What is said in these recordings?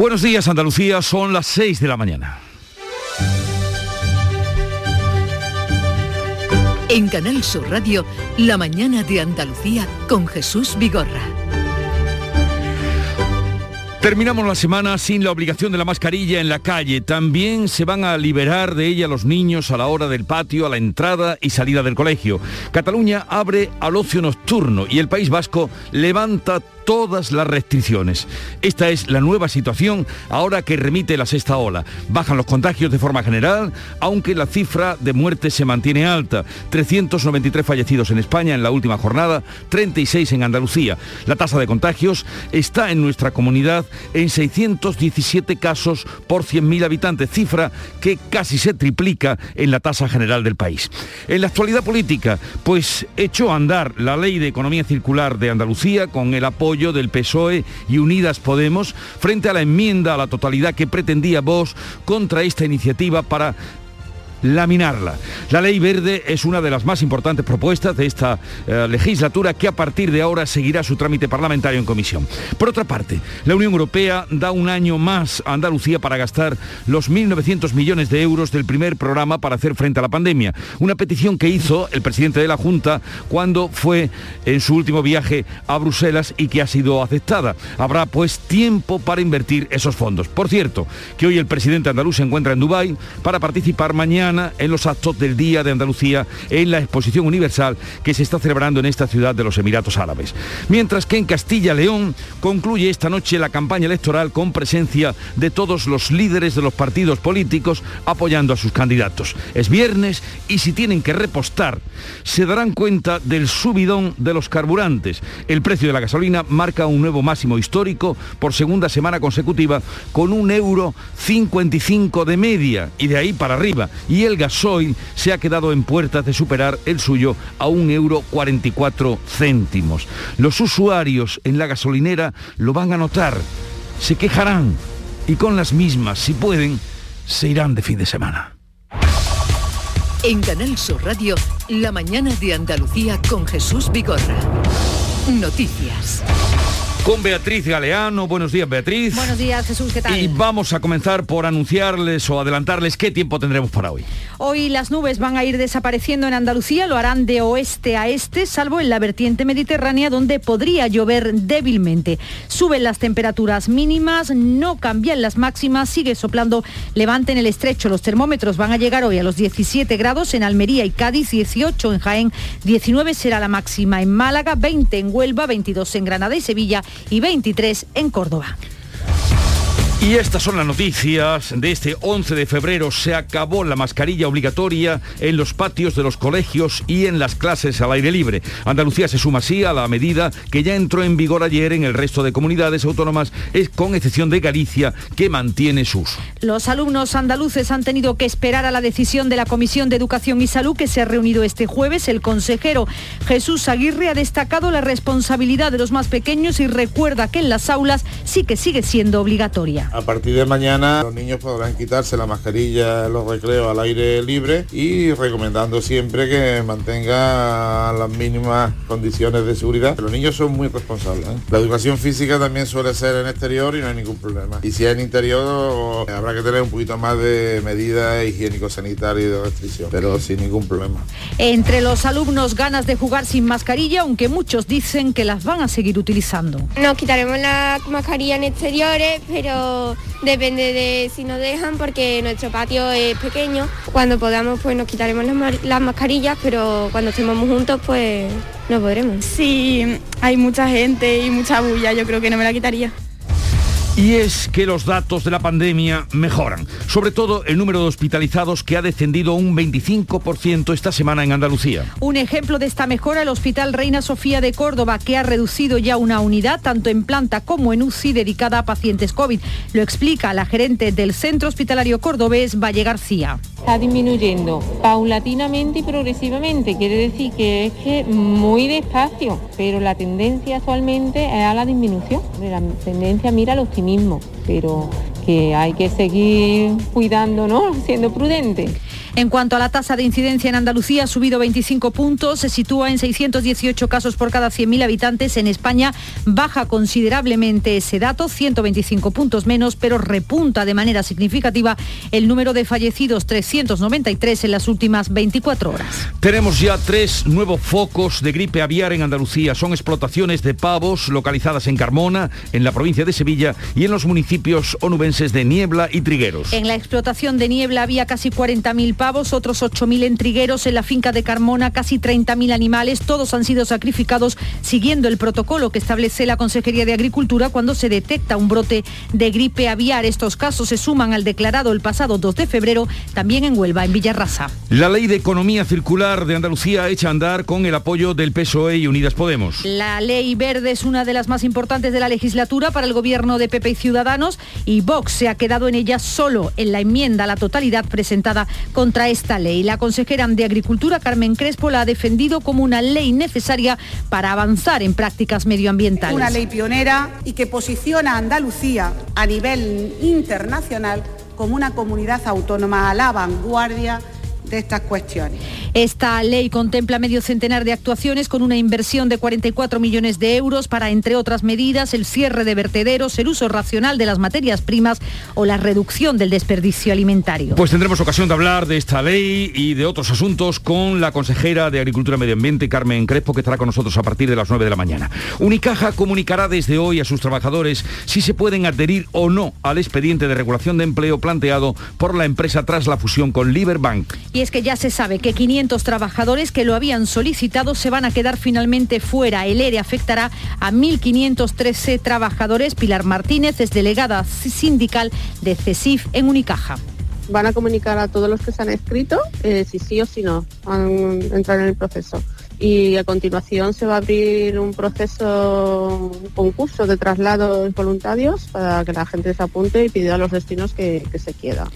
Buenos días Andalucía, son las 6 de la mañana. En Canal Sur Radio, La mañana de Andalucía con Jesús Vigorra. Terminamos la semana sin la obligación de la mascarilla en la calle. También se van a liberar de ella los niños a la hora del patio, a la entrada y salida del colegio. Cataluña abre al ocio nocturno y el País Vasco levanta todas las restricciones. Esta es la nueva situación ahora que remite la sexta ola. Bajan los contagios de forma general, aunque la cifra de muertes se mantiene alta. 393 fallecidos en España en la última jornada, 36 en Andalucía. La tasa de contagios está en nuestra comunidad en 617 casos por 100.000 habitantes, cifra que casi se triplica en la tasa general del país. En la actualidad política, pues echó a andar la ley de economía circular de Andalucía con el apoyo del PSOE y Unidas Podemos frente a la enmienda a la totalidad que pretendía Vox contra esta iniciativa para laminarla. La ley verde es una de las más importantes propuestas de esta eh, legislatura que a partir de ahora seguirá su trámite parlamentario en comisión. Por otra parte, la Unión Europea da un año más a Andalucía para gastar los 1.900 millones de euros del primer programa para hacer frente a la pandemia. Una petición que hizo el presidente de la Junta cuando fue en su último viaje a Bruselas y que ha sido aceptada. Habrá pues tiempo para invertir esos fondos. Por cierto, que hoy el presidente andaluz se encuentra en Dubái para participar mañana en los actos del Día de Andalucía en la Exposición Universal que se está celebrando en esta ciudad de los Emiratos Árabes. Mientras que en Castilla-León concluye esta noche la campaña electoral con presencia de todos los líderes de los partidos políticos apoyando a sus candidatos. Es viernes y si tienen que repostar, se darán cuenta del subidón de los carburantes. El precio de la gasolina marca un nuevo máximo histórico por segunda semana consecutiva con un euro 55 de media y de ahí para arriba. Y el gasoil se ha quedado en puertas de superar el suyo a un euro 44 céntimos. Los usuarios en la gasolinera lo van a notar, se quejarán y con las mismas, si pueden, se irán de fin de semana. En Canal Sur Radio, la mañana de Andalucía con Jesús Vigorra. Noticias con Beatriz Galeano. Buenos días, Beatriz. Buenos días, Jesús, ¿qué tal? Y vamos a comenzar por anunciarles o adelantarles qué tiempo tendremos para hoy. Hoy las nubes van a ir desapareciendo en Andalucía, lo harán de oeste a este, salvo en la vertiente mediterránea donde podría llover débilmente. Suben las temperaturas mínimas, no cambian las máximas, sigue soplando levante en el estrecho. Los termómetros van a llegar hoy a los 17 grados en Almería y Cádiz, 18 en Jaén, 19 será la máxima en Málaga, 20 en Huelva, 22 en Granada y Sevilla y 23 en Córdoba. Y estas son las noticias de este 11 de febrero. Se acabó la mascarilla obligatoria en los patios de los colegios y en las clases al aire libre. Andalucía se suma así a la medida que ya entró en vigor ayer en el resto de comunidades autónomas, con excepción de Galicia, que mantiene sus. Los alumnos andaluces han tenido que esperar a la decisión de la Comisión de Educación y Salud que se ha reunido este jueves. El consejero Jesús Aguirre ha destacado la responsabilidad de los más pequeños y recuerda que en las aulas sí que sigue siendo obligatoria. A partir de mañana los niños podrán quitarse la mascarilla en los recreos al aire libre y recomendando siempre que mantenga las mínimas condiciones de seguridad. Los niños son muy responsables. ¿eh? La educación física también suele ser en exterior y no hay ningún problema. Y si es en interior habrá que tener un poquito más de medidas higiénico-sanitarias y de restricción, pero sin ningún problema. Entre los alumnos ganas de jugar sin mascarilla, aunque muchos dicen que las van a seguir utilizando. Nos quitaremos la mascarilla en exteriores, pero depende de si nos dejan porque nuestro patio es pequeño. Cuando podamos pues nos quitaremos las, mascarillas, pero cuando estemos juntos pues no podremos. Si hay mucha gente y mucha bulla, yo creo que no me la quitaría. Y es que los datos de la pandemia mejoran, sobre todo el número de hospitalizados que ha descendido un 25% esta semana en Andalucía. Un ejemplo de esta mejora el Hospital Reina Sofía de Córdoba, que ha reducido ya una unidad, tanto en planta como en UCI, dedicada a pacientes COVID. Lo explica la gerente del Centro Hospitalario Cordobés, Valle García. Está disminuyendo paulatinamente y progresivamente, quiere decir que es que muy despacio, pero la tendencia actualmente es a la disminución. La tendencia mira al optimismo, pero que hay que seguir cuidando, ¿no? Siendo prudente. En cuanto a la tasa de incidencia en Andalucía, ha subido 25 puntos, se sitúa en 618 casos por cada 100.000 habitantes. En España baja considerablemente ese dato, 125 puntos menos, pero repunta de manera significativa el número de fallecidos, 393 en las últimas 24 horas. Tenemos ya tres nuevos focos de gripe aviar en Andalucía. Son explotaciones de pavos localizadas en Carmona, en la provincia de Sevilla y en los municipios onubenses de Niebla y Trigueros. En la explotación de Niebla había casi 40.000 pavos, otros 8.000 en Trigueros, en la finca de Carmona casi 30.000 animales, todos han sido sacrificados siguiendo el protocolo que establece la Consejería de Agricultura cuando se detecta un brote de gripe aviar. Estos casos se suman al declarado el pasado 2 de febrero, también en Huelva, en Villarrasa. La ley de economía circular de Andalucía echa a andar con el apoyo del PSOE y Unidas Podemos. La ley verde es una de las más importantes de la legislatura para el gobierno de PP y Ciudadanos y Vox se ha quedado en ella solo en la enmienda a la totalidad presentada contra esta ley. La consejera de Agricultura, Carmen Crespo, la ha defendido como una ley necesaria para avanzar en prácticas medioambientales. Una ley pionera y que posiciona a Andalucía a nivel internacional como una comunidad autónoma a la vanguardia de estas cuestiones. Esta ley contempla medio centenar de actuaciones con una inversión de 44 millones de euros para, entre otras medidas, el cierre de vertederos, el uso racional de las materias primas o la reducción del desperdicio alimentario. Pues tendremos ocasión de hablar de esta ley y de otros asuntos con la consejera de Agricultura y Medio Ambiente, Carmen Crespo, que estará con nosotros a partir de las 9 de la mañana. Unicaja comunicará desde hoy a sus trabajadores si se pueden adherir o no al expediente de regulación de empleo planteado por la empresa tras la fusión con Liberbank. Y es que ya se sabe que 500 trabajadores que lo habían solicitado se van a quedar finalmente fuera. El ERE afectará a 1.513 trabajadores. Pilar Martínez es delegada sindical de CESIF en Unicaja van a comunicar a todos los que se han escrito eh, si sí o si no van a entrar en el proceso y a continuación se va a abrir un proceso, un concurso de traslados voluntarios para que la gente se apunte y pida los destinos que, que se quiera.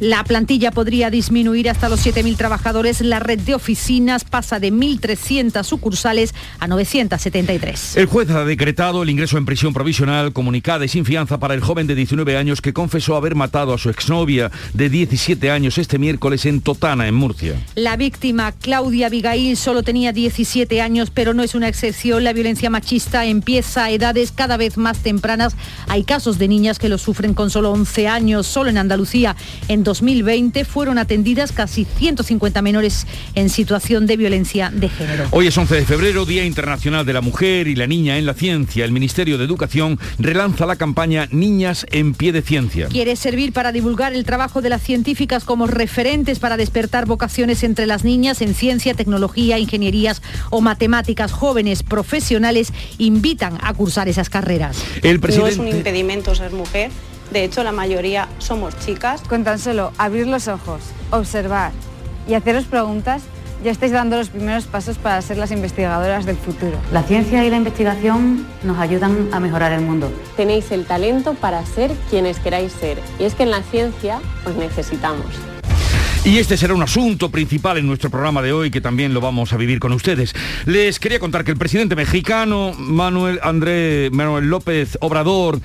La plantilla podría disminuir hasta los 7.000 trabajadores. La red de oficinas pasa de 1.300 sucursales a 973. El juez ha decretado el ingreso en prisión provisional comunicada y sin fianza para el joven de 19 años que confesó haber matado a su exnovia de 17 años este miércoles en Totana, en Murcia. La víctima, Claudia Abigail, solo tenía 17 años, pero no es una excepción. La violencia machista empieza a edades cada vez más tempranas. Hay casos de niñas que lo sufren con solo 11 años. Solo en Andalucía, en 2020, fueron atendidas casi 150 menores en situación de violencia de género. Hoy es 11 de febrero, Día Internacional de la Mujer y la Niña en la Ciencia. El Ministerio de Educación relanza la campaña Niñas en pie de ciencia. Quiere servir para divulgar el trabajo de las científicas como referentes para despertar vocaciones entre las niñas en ciencia, tecnología, ingenierías o matemáticas. Jóvenes profesionales invitan a cursar esas carreras. El presidente... No es un impedimento ser mujer. De hecho, la mayoría somos chicas. Con tan solo abrir los ojos, observar y haceros preguntas, ya estáis dando los primeros pasos para ser las investigadoras del futuro. La ciencia y la investigación nos ayudan a mejorar el mundo. Tenéis el talento para ser quienes queráis ser. Y es que en la ciencia os necesitamos. Y este será un asunto principal en nuestro programa de hoy que también lo vamos a vivir con ustedes. Les quería contar que el presidente mexicano Manuel André Manuel López Obrador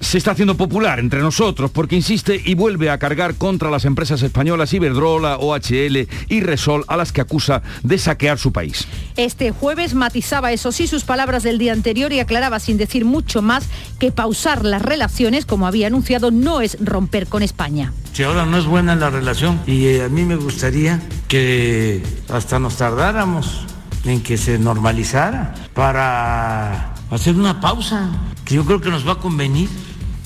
se está haciendo popular entre nosotros porque insiste y vuelve a cargar contra las empresas españolas Iberdrola, OHL y Resol a las que acusa de saquear su país. Este jueves matizaba eso sí sus palabras del día anterior y aclaraba sin decir mucho más que pausar las relaciones, como había anunciado, no es romper con España. Si ahora no es buena la relación y eh, a mí me gustaría que hasta nos tardáramos en que se normalizara para hacer una pausa que yo creo que nos va a convenir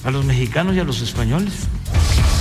a los mexicanos y a los españoles.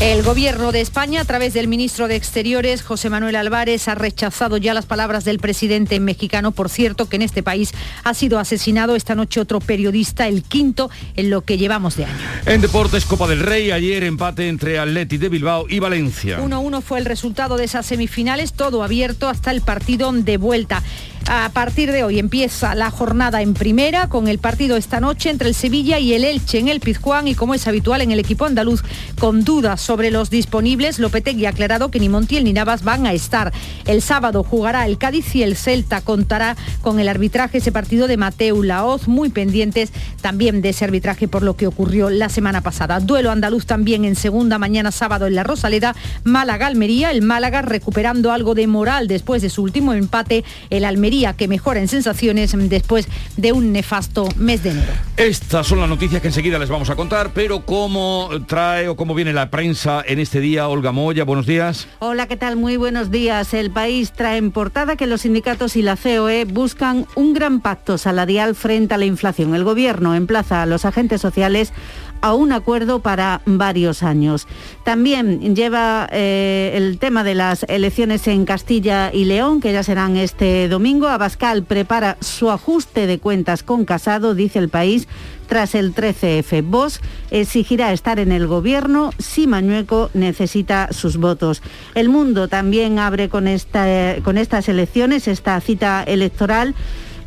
El gobierno de España, a través del ministro de Exteriores, José Manuel Álvarez, ha rechazado ya las palabras del presidente mexicano. Por cierto, que en este país ha sido asesinado esta noche otro periodista, el quinto en lo que llevamos de año. En deportes, Copa del Rey, ayer empate entre Atleti de Bilbao y Valencia. 1-1 fue el resultado de esas semifinales, todo abierto hasta el partido de vuelta. A partir de hoy empieza la jornada en primera con el partido esta noche entre el Sevilla y el Elche en el Pizjuán y como es habitual en el equipo andaluz con dudas sobre los disponibles, Lopetegui ha aclarado que ni Montiel ni Navas van a estar. El sábado jugará el Cádiz y el Celta contará con el arbitraje ese partido de Mateu Laoz, muy pendientes también de ese arbitraje por lo que ocurrió la semana pasada. Duelo andaluz también en segunda mañana sábado en la Rosaleda, Málaga-Almería, el Málaga recuperando algo de moral después de su último empate, el Almería que mejora en sensaciones después de un nefasto mes de enero. Estas son las noticias que enseguida les vamos a contar, pero cómo trae o cómo viene la prensa en este día, Olga Moya, buenos días. Hola, ¿qué tal? Muy buenos días. El país trae en portada que los sindicatos y la COE buscan un gran pacto salarial frente a la inflación. El gobierno emplaza a los agentes sociales a un acuerdo para varios años. También lleva eh, el tema de las elecciones en Castilla y León, que ya serán este domingo. Abascal prepara su ajuste de cuentas con Casado, dice el país, tras el 13F. Vos exigirá estar en el gobierno si Mañueco necesita sus votos. El mundo también abre con, esta, con estas elecciones, esta cita electoral.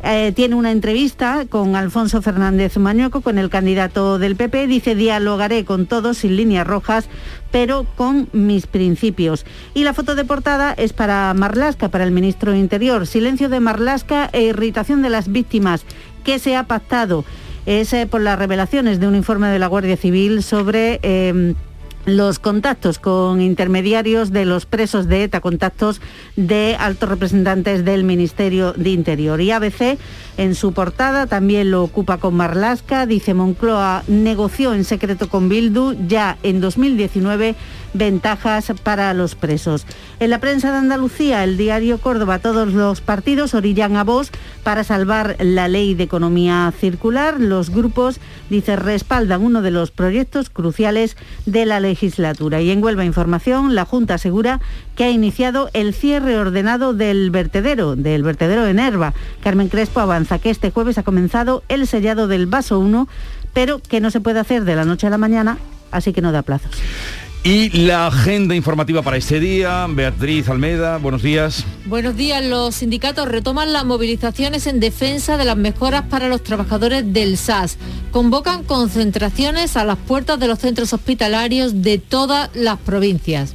Eh, tiene una entrevista con Alfonso Fernández Mañueco, con el candidato del PP. Dice, dialogaré con todos sin líneas rojas, pero con mis principios. Y la foto de portada es para Marlasca, para el ministro de Interior. Silencio de Marlasca e irritación de las víctimas. ¿Qué se ha pactado? Es eh, por las revelaciones de un informe de la Guardia Civil sobre... Eh, los contactos con intermediarios de los presos de ETA, contactos de altos representantes del Ministerio de Interior. Y ABC en su portada también lo ocupa con Marlasca, dice Moncloa negoció en secreto con Bildu ya en 2019 ventajas para los presos. En la prensa de Andalucía, el diario Córdoba, todos los partidos orillan a voz para salvar la ley de economía circular. Los grupos, dice, respaldan uno de los proyectos cruciales de la legislatura. Y en Huelva Información, la Junta asegura que ha iniciado el cierre ordenado del vertedero, del vertedero de Nerva. Carmen Crespo avanza que este jueves ha comenzado el sellado del vaso 1, pero que no se puede hacer de la noche a la mañana, así que no da plazos. Y la agenda informativa para este día, Beatriz Almeda, buenos días. Buenos días, los sindicatos retoman las movilizaciones en defensa de las mejoras para los trabajadores del SAS. Convocan concentraciones a las puertas de los centros hospitalarios de todas las provincias.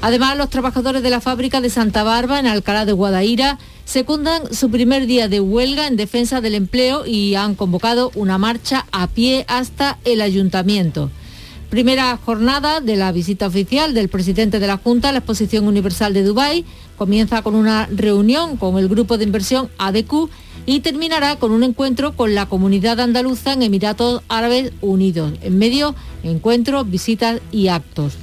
Además, los trabajadores de la fábrica de Santa Barba en Alcalá de Guadaira secundan su primer día de huelga en defensa del empleo y han convocado una marcha a pie hasta el ayuntamiento. Primera jornada de la visita oficial del presidente de la Junta a la Exposición Universal de Dubái. Comienza con una reunión con el grupo de inversión ADQ y terminará con un encuentro con la comunidad andaluza en Emiratos Árabes Unidos. En medio, encuentros, visitas y actos.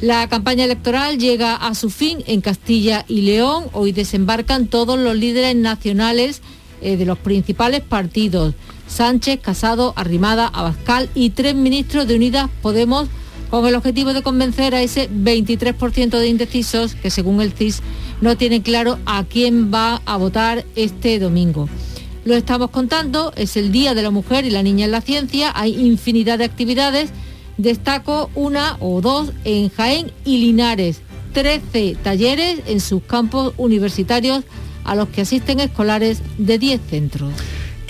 La campaña electoral llega a su fin en Castilla y León. Hoy desembarcan todos los líderes nacionales eh, de los principales partidos. Sánchez, Casado, Arrimada, Abascal y tres ministros de Unidas Podemos con el objetivo de convencer a ese 23% de indecisos que según el CIS no tienen claro a quién va a votar este domingo. Lo estamos contando, es el Día de la Mujer y la Niña en la Ciencia, hay infinidad de actividades, destaco una o dos en Jaén y Linares, 13 talleres en sus campos universitarios a los que asisten escolares de 10 centros.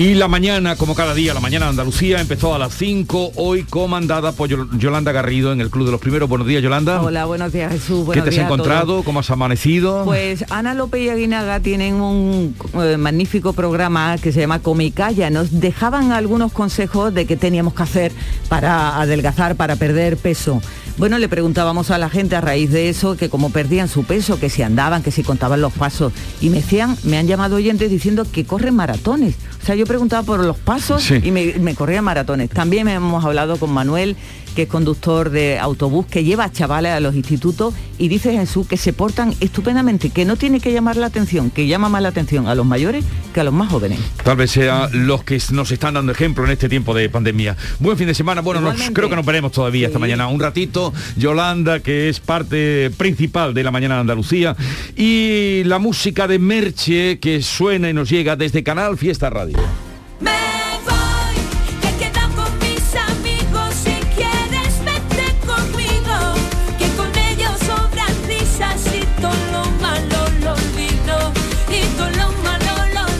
Y la mañana, como cada día, la mañana de Andalucía empezó a las 5, hoy comandada por Yolanda Garrido en el Club de los Primeros. Buenos días, Yolanda. Hola, buenos días, Jesús. ¿Qué te has encontrado? ¿Cómo has amanecido? Pues Ana López y Aguinaga tienen un eh, magnífico programa que se llama Comicaya. Nos dejaban algunos consejos de qué teníamos que hacer para adelgazar, para perder peso. Bueno, le preguntábamos a la gente a raíz de eso que cómo perdían su peso, que si andaban, que si contaban los pasos. Y me decían, me han llamado oyentes diciendo que corren maratones. O sea, yo preguntaba por los pasos y me, me corrían maratones. También hemos hablado con Manuel, que es conductor de autobús, que lleva a chavales a los institutos y dice Jesús que se portan estupendamente, que no tiene que llamar la atención, que llama más la atención a los mayores que a los más jóvenes. Tal vez sea los que nos están dando ejemplo en este tiempo de pandemia. Buen fin de semana. Bueno, nos, creo que nos veremos todavía esta mañana. Un ratito, Yolanda, que es parte principal de la mañana de Andalucía, y la música de Merche que suena y nos llega desde Canal Fiesta Radio. Yeah.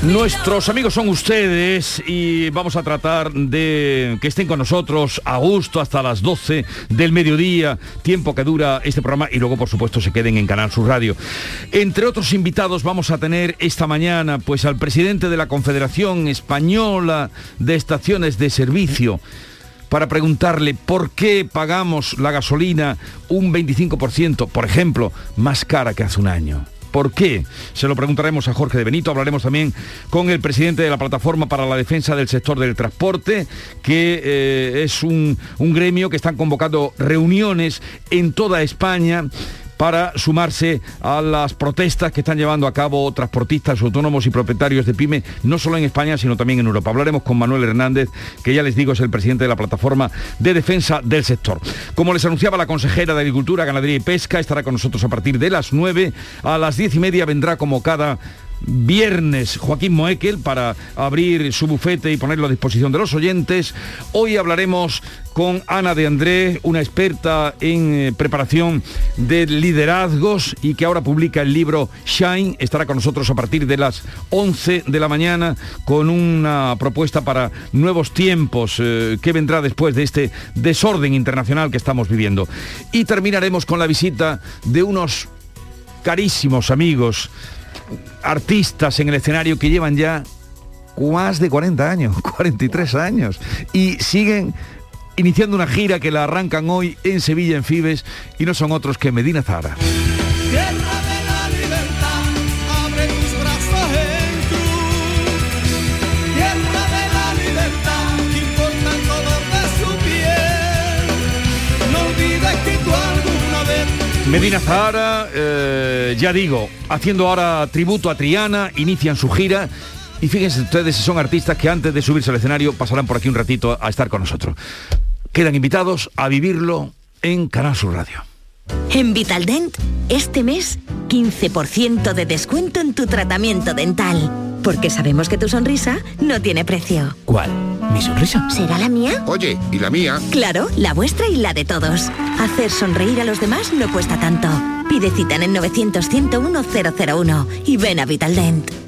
Nuestros amigos son ustedes y vamos a tratar de que estén con nosotros a gusto hasta las 12 del mediodía, tiempo que dura este programa y luego por supuesto se queden en Canal Sur Radio. Entre otros invitados vamos a tener esta mañana pues al presidente de la Confederación Española de Estaciones de Servicio para preguntarle por qué pagamos la gasolina un 25%, por ejemplo, más cara que hace un año. ¿Por qué? Se lo preguntaremos a Jorge de Benito. Hablaremos también con el presidente de la Plataforma para la Defensa del Sector del Transporte, que eh, es un, un gremio que están convocando reuniones en toda España para sumarse a las protestas que están llevando a cabo transportistas autónomos y propietarios de pyme, no solo en España, sino también en Europa. Hablaremos con Manuel Hernández, que ya les digo es el presidente de la plataforma de defensa del sector. Como les anunciaba la consejera de Agricultura, Ganadería y Pesca, estará con nosotros a partir de las 9. A las 10 y media vendrá como cada viernes Joaquín Moekel para abrir su bufete y ponerlo a disposición de los oyentes. Hoy hablaremos con Ana de Andrés, una experta en eh, preparación de liderazgos y que ahora publica el libro Shine. Estará con nosotros a partir de las 11 de la mañana con una propuesta para nuevos tiempos eh, que vendrá después de este desorden internacional que estamos viviendo. Y terminaremos con la visita de unos carísimos amigos artistas en el escenario que llevan ya más de 40 años, 43 años, y siguen iniciando una gira que la arrancan hoy en Sevilla, en Fibes, y no son otros que Medina Zara. Medina Zahara, eh, ya digo, haciendo ahora tributo a Triana, inician su gira y fíjense ustedes si son artistas que antes de subirse al escenario pasarán por aquí un ratito a estar con nosotros. Quedan invitados a vivirlo en Canal Sur Radio. En Vitaldent, este mes, 15% de descuento en tu tratamiento dental. Porque sabemos que tu sonrisa no tiene precio. ¿Cuál? ¿Mi sonrisa? ¿Será la mía? Oye, ¿y la mía? Claro, la vuestra y la de todos. Hacer sonreír a los demás no cuesta tanto. Pide cita en el 900-101-001 y ven a Vitaldent.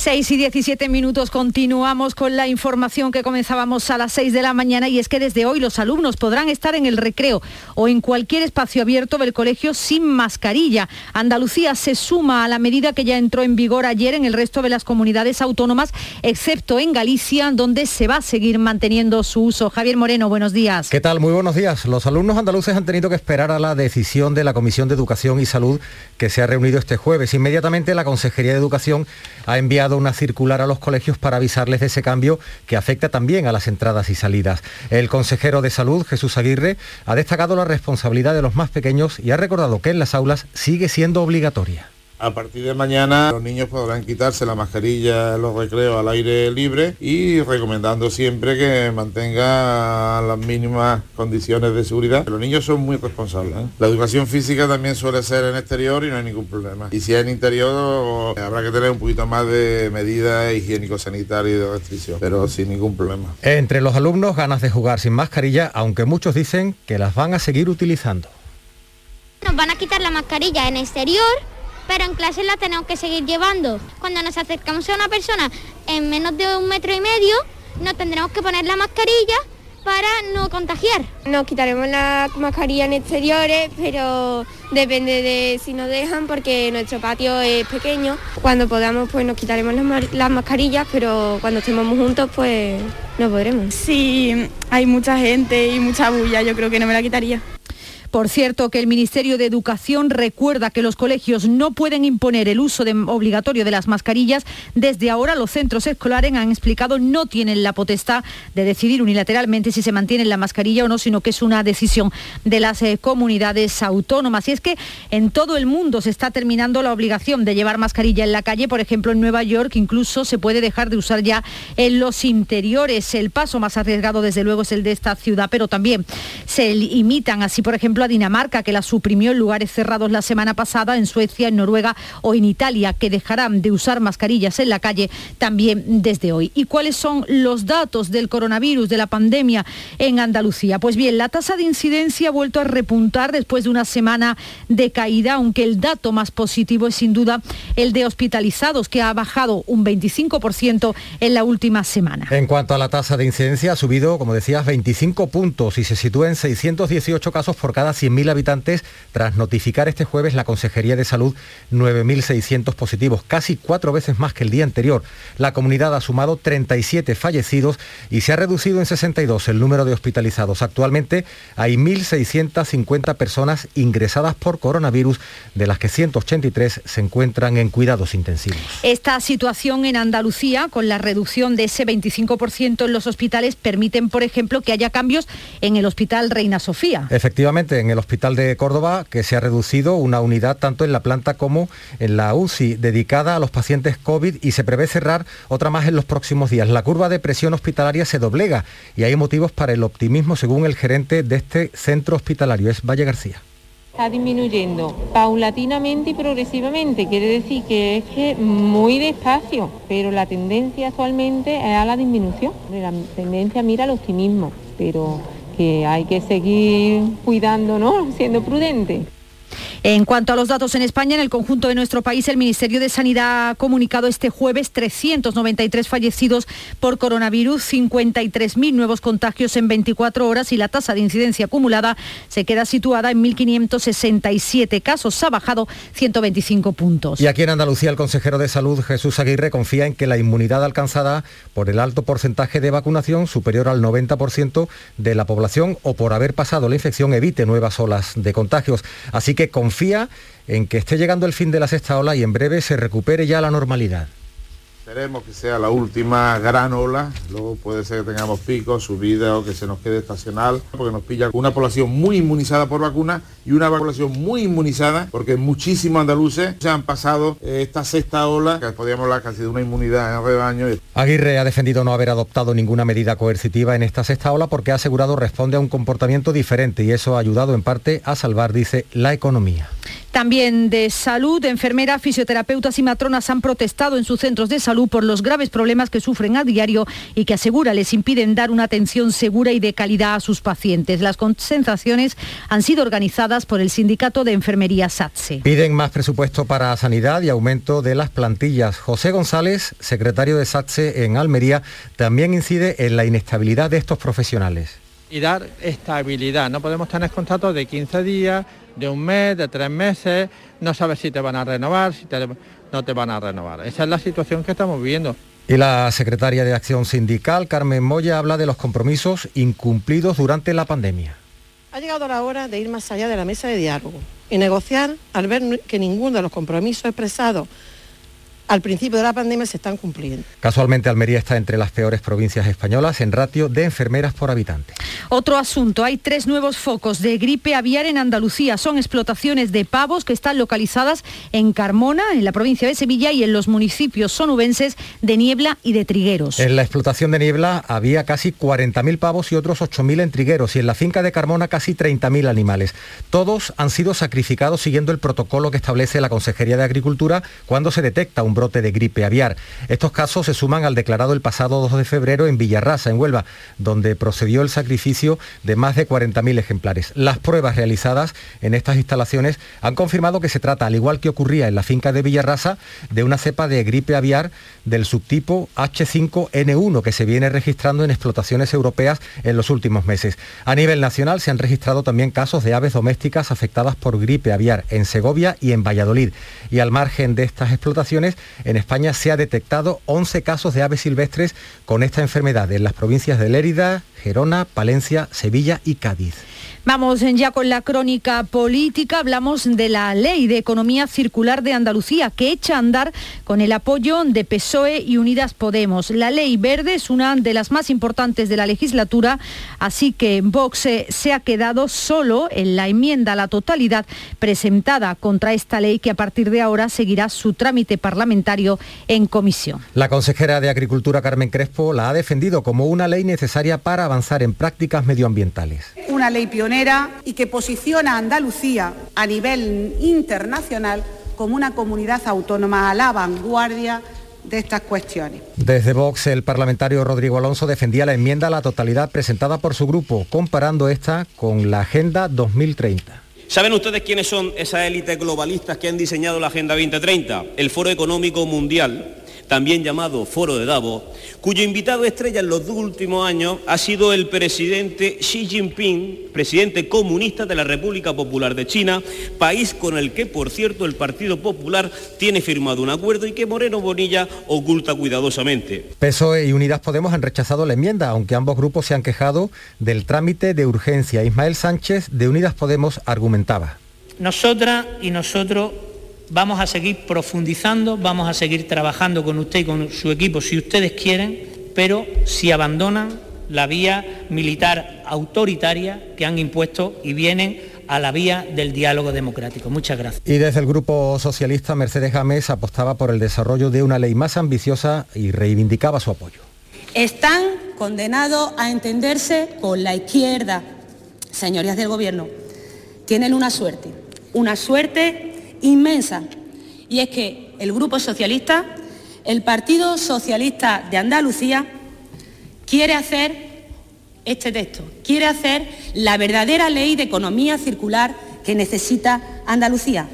6 y 17 minutos continuamos con la información que comenzábamos a las 6 de la mañana y es que desde hoy los alumnos podrán estar en el recreo o en cualquier espacio abierto del colegio sin mascarilla. Andalucía se suma a la medida que ya entró en vigor ayer en el resto de las comunidades autónomas, excepto en Galicia, donde se va a seguir manteniendo su uso. Javier Moreno, buenos días. ¿Qué tal? Muy buenos días. Los alumnos andaluces han tenido que esperar a la decisión de la Comisión de Educación y Salud que se ha reunido este jueves. Inmediatamente la Consejería de Educación ha enviado una circular a los colegios para avisarles de ese cambio que afecta también a las entradas y salidas. El consejero de Salud, Jesús Aguirre, ha destacado la responsabilidad de los más pequeños y ha recordado que en las aulas sigue siendo obligatoria. A partir de mañana los niños podrán quitarse la mascarilla en los recreos al aire libre y recomendando siempre que mantenga las mínimas condiciones de seguridad. Los niños son muy responsables. ¿eh? La educación física también suele ser en exterior y no hay ningún problema. Y si es en interior habrá que tener un poquito más de medidas higiénico-sanitarias y de restricción, pero sin ningún problema. Entre los alumnos ganas de jugar sin mascarilla, aunque muchos dicen que las van a seguir utilizando. Nos van a quitar la mascarilla en exterior pero en clase la tenemos que seguir llevando. Cuando nos acercamos a una persona en menos de un metro y medio, nos tendremos que poner la mascarilla para no contagiar. Nos quitaremos la mascarilla en exteriores, pero depende de si nos dejan porque nuestro patio es pequeño. Cuando podamos pues nos quitaremos las, las mascarillas, pero cuando estemos juntos pues no podremos. Sí, hay mucha gente y mucha bulla, yo creo que no me la quitaría. Por cierto, que el Ministerio de Educación recuerda que los colegios no pueden imponer el uso obligatorio de las mascarillas. Desde ahora los centros escolares han explicado no tienen la potestad de decidir unilateralmente si se mantiene la mascarilla o no, sino que es una decisión de las eh, comunidades autónomas. Y es que en todo el mundo se está terminando la obligación de llevar mascarilla en la calle. Por ejemplo, en Nueva York incluso se puede dejar de usar ya en los interiores. El paso más arriesgado, desde luego, es el de esta ciudad, pero también se imitan así, por ejemplo, ejemplo, a Dinamarca, que la suprimió en lugares cerrados la semana pasada, en Suecia, en Noruega o en Italia, que dejarán de usar mascarillas en la calle también desde hoy. ¿Y cuáles son los datos del coronavirus, de la pandemia en Andalucía? Pues bien, la tasa de incidencia ha vuelto a repuntar después de una semana de caída, aunque el dato más positivo es sin duda el de hospitalizados, que ha bajado un 25% en la última semana. En cuanto a la tasa de incidencia, ha subido, como decías, 25 puntos y se sitúa en 618 casos por cada 100.000 habitantes, tras notificar este jueves la Consejería de Salud 9.600 positivos, casi cuatro veces más que el día anterior. La comunidad ha sumado 37 fallecidos y se ha reducido en 62 el número de hospitalizados. Actualmente hay 1.650 personas ingresadas por coronavirus, de las que 183 se encuentran en cuidados intensivos. Esta situación en Andalucía, con la reducción de ese 25% en los hospitales, permiten, por ejemplo, que haya cambios en el Hospital Reina Sofía. Efectivamente, en el Hospital de Córdoba, que se ha reducido una unidad tanto en la planta como en la UCI, dedicada a los pacientes COVID y se prevé cerrar otra más en los próximos días. La curva de presión hospitalaria se doblega y hay motivos para el optimismo, según el gerente de este centro hospitalario, es Valle García está disminuyendo paulatinamente y progresivamente. Quiere decir que es que muy despacio, pero la tendencia actualmente es a la disminución. La tendencia mira al optimismo, pero que hay que seguir cuidando, ¿no? Siendo prudente. En cuanto a los datos en España, en el conjunto de nuestro país, el Ministerio de Sanidad ha comunicado este jueves 393 fallecidos por coronavirus, 53.000 nuevos contagios en 24 horas y la tasa de incidencia acumulada se queda situada en 1.567 casos. Ha bajado 125 puntos. Y aquí en Andalucía, el consejero de Salud, Jesús Aguirre, confía en que la inmunidad alcanzada por el alto porcentaje de vacunación, superior al 90% de la población o por haber pasado la infección, evite nuevas olas de contagios. Así que confía en que esté llegando el fin de la sexta ola y en breve se recupere ya la normalidad. Esperemos que sea la última gran ola, luego puede ser que tengamos picos, subidas o que se nos quede estacional, porque nos pilla una población muy inmunizada por vacuna y una población muy inmunizada, porque muchísimos andaluces se han pasado eh, esta sexta ola, que podríamos hablar casi de una inmunidad en rebaño. Aguirre ha defendido no haber adoptado ninguna medida coercitiva en esta sexta ola porque ha asegurado responde a un comportamiento diferente y eso ha ayudado en parte a salvar, dice, la economía. También de salud, enfermeras, fisioterapeutas y matronas han protestado en sus centros de salud por los graves problemas que sufren a diario y que asegura les impiden dar una atención segura y de calidad a sus pacientes. Las concentraciones han sido organizadas por el Sindicato de Enfermería SATSE. Piden más presupuesto para sanidad y aumento de las plantillas. José González, secretario de SATSE en Almería, también incide en la inestabilidad de estos profesionales. Y dar estabilidad. No podemos tener contratos de 15 días de un mes, de tres meses, no sabes si te van a renovar, si no te van a renovar. Esa es la situación que estamos viviendo. Y la secretaria de Acción Sindical, Carmen Moya, habla de los compromisos incumplidos durante la pandemia. Ha llegado la hora de ir más allá de la mesa de diálogo y negociar al ver que ninguno de los compromisos expresados al principio de la pandemia se están cumpliendo. Casualmente Almería está entre las peores provincias españolas en ratio de enfermeras por habitante. Otro asunto, hay tres nuevos focos de gripe aviar en Andalucía. Son explotaciones de pavos que están localizadas en Carmona, en la provincia de Sevilla y en los municipios sonubenses de Niebla y de Trigueros. En la explotación de Niebla había casi 40.000 pavos y otros 8.000 en Trigueros y en la finca de Carmona casi 30.000 animales. Todos han sido sacrificados siguiendo el protocolo que establece la Consejería de Agricultura cuando se detecta un brote de gripe aviar. Estos casos se suman al declarado el pasado 2 de febrero en Villarrasa, en Huelva, donde procedió el sacrificio de más de 40.000 ejemplares. Las pruebas realizadas en estas instalaciones han confirmado que se trata, al igual que ocurría en la finca de Villarrasa, de una cepa de gripe aviar del subtipo H5N1 que se viene registrando en explotaciones europeas en los últimos meses. A nivel nacional se han registrado también casos de aves domésticas afectadas por gripe aviar en Segovia y en Valladolid. Y al margen de estas explotaciones, en España se ha detectado 11 casos de aves silvestres con esta enfermedad en las provincias de Lérida, Gerona, Palencia, Sevilla y Cádiz. Vamos ya con la crónica política. Hablamos de la Ley de Economía Circular de Andalucía, que echa a andar con el apoyo de PSOE y Unidas Podemos. La Ley Verde es una de las más importantes de la legislatura, así que Vox se ha quedado solo en la enmienda a la totalidad presentada contra esta ley, que a partir de ahora seguirá su trámite parlamentario en comisión. La consejera de Agricultura, Carmen Crespo, la ha defendido como una ley necesaria para avanzar en prácticas medioambientales. Una ley pionera pionera y que posiciona a Andalucía a nivel internacional como una comunidad autónoma a la vanguardia de estas cuestiones. Desde Vox, el parlamentario Rodrigo Alonso defendía la enmienda a la totalidad presentada por su grupo, comparando esta con la Agenda 2030. ¿Saben ustedes quiénes son esas élites globalistas que han diseñado la Agenda 2030? El Foro Económico Mundial, también llamado Foro de Davos, cuyo invitado estrella en los dos últimos años ha sido el presidente Xi Jinping, presidente comunista de la República Popular de China, país con el que, por cierto, el Partido Popular tiene firmado un acuerdo y que Moreno Bonilla oculta cuidadosamente. PSOE y Unidas Podemos han rechazado la enmienda, aunque ambos grupos se han quejado del trámite de urgencia. Ismael Sánchez, de Unidas Podemos, argumentaba. Nosotras y nosotros vamos a seguir profundizando, vamos a seguir trabajando con usted y con su equipo si ustedes quieren, pero si abandonan la vía militar autoritaria que han impuesto y vienen a la vía del diálogo democrático. Muchas gracias. Y desde el Grupo Socialista, Mercedes Gámez apostaba por el desarrollo de una ley más ambiciosa y reivindicaba su apoyo. Están condenados a entenderse con la izquierda, señorías del Gobierno. Tienen una suerte, una suerte inmensa. Y es que el Grupo Socialista, el Partido Socialista de Andalucía, quiere hacer este texto, quiere hacer la verdadera ley de economía circular que necesita Andalucía.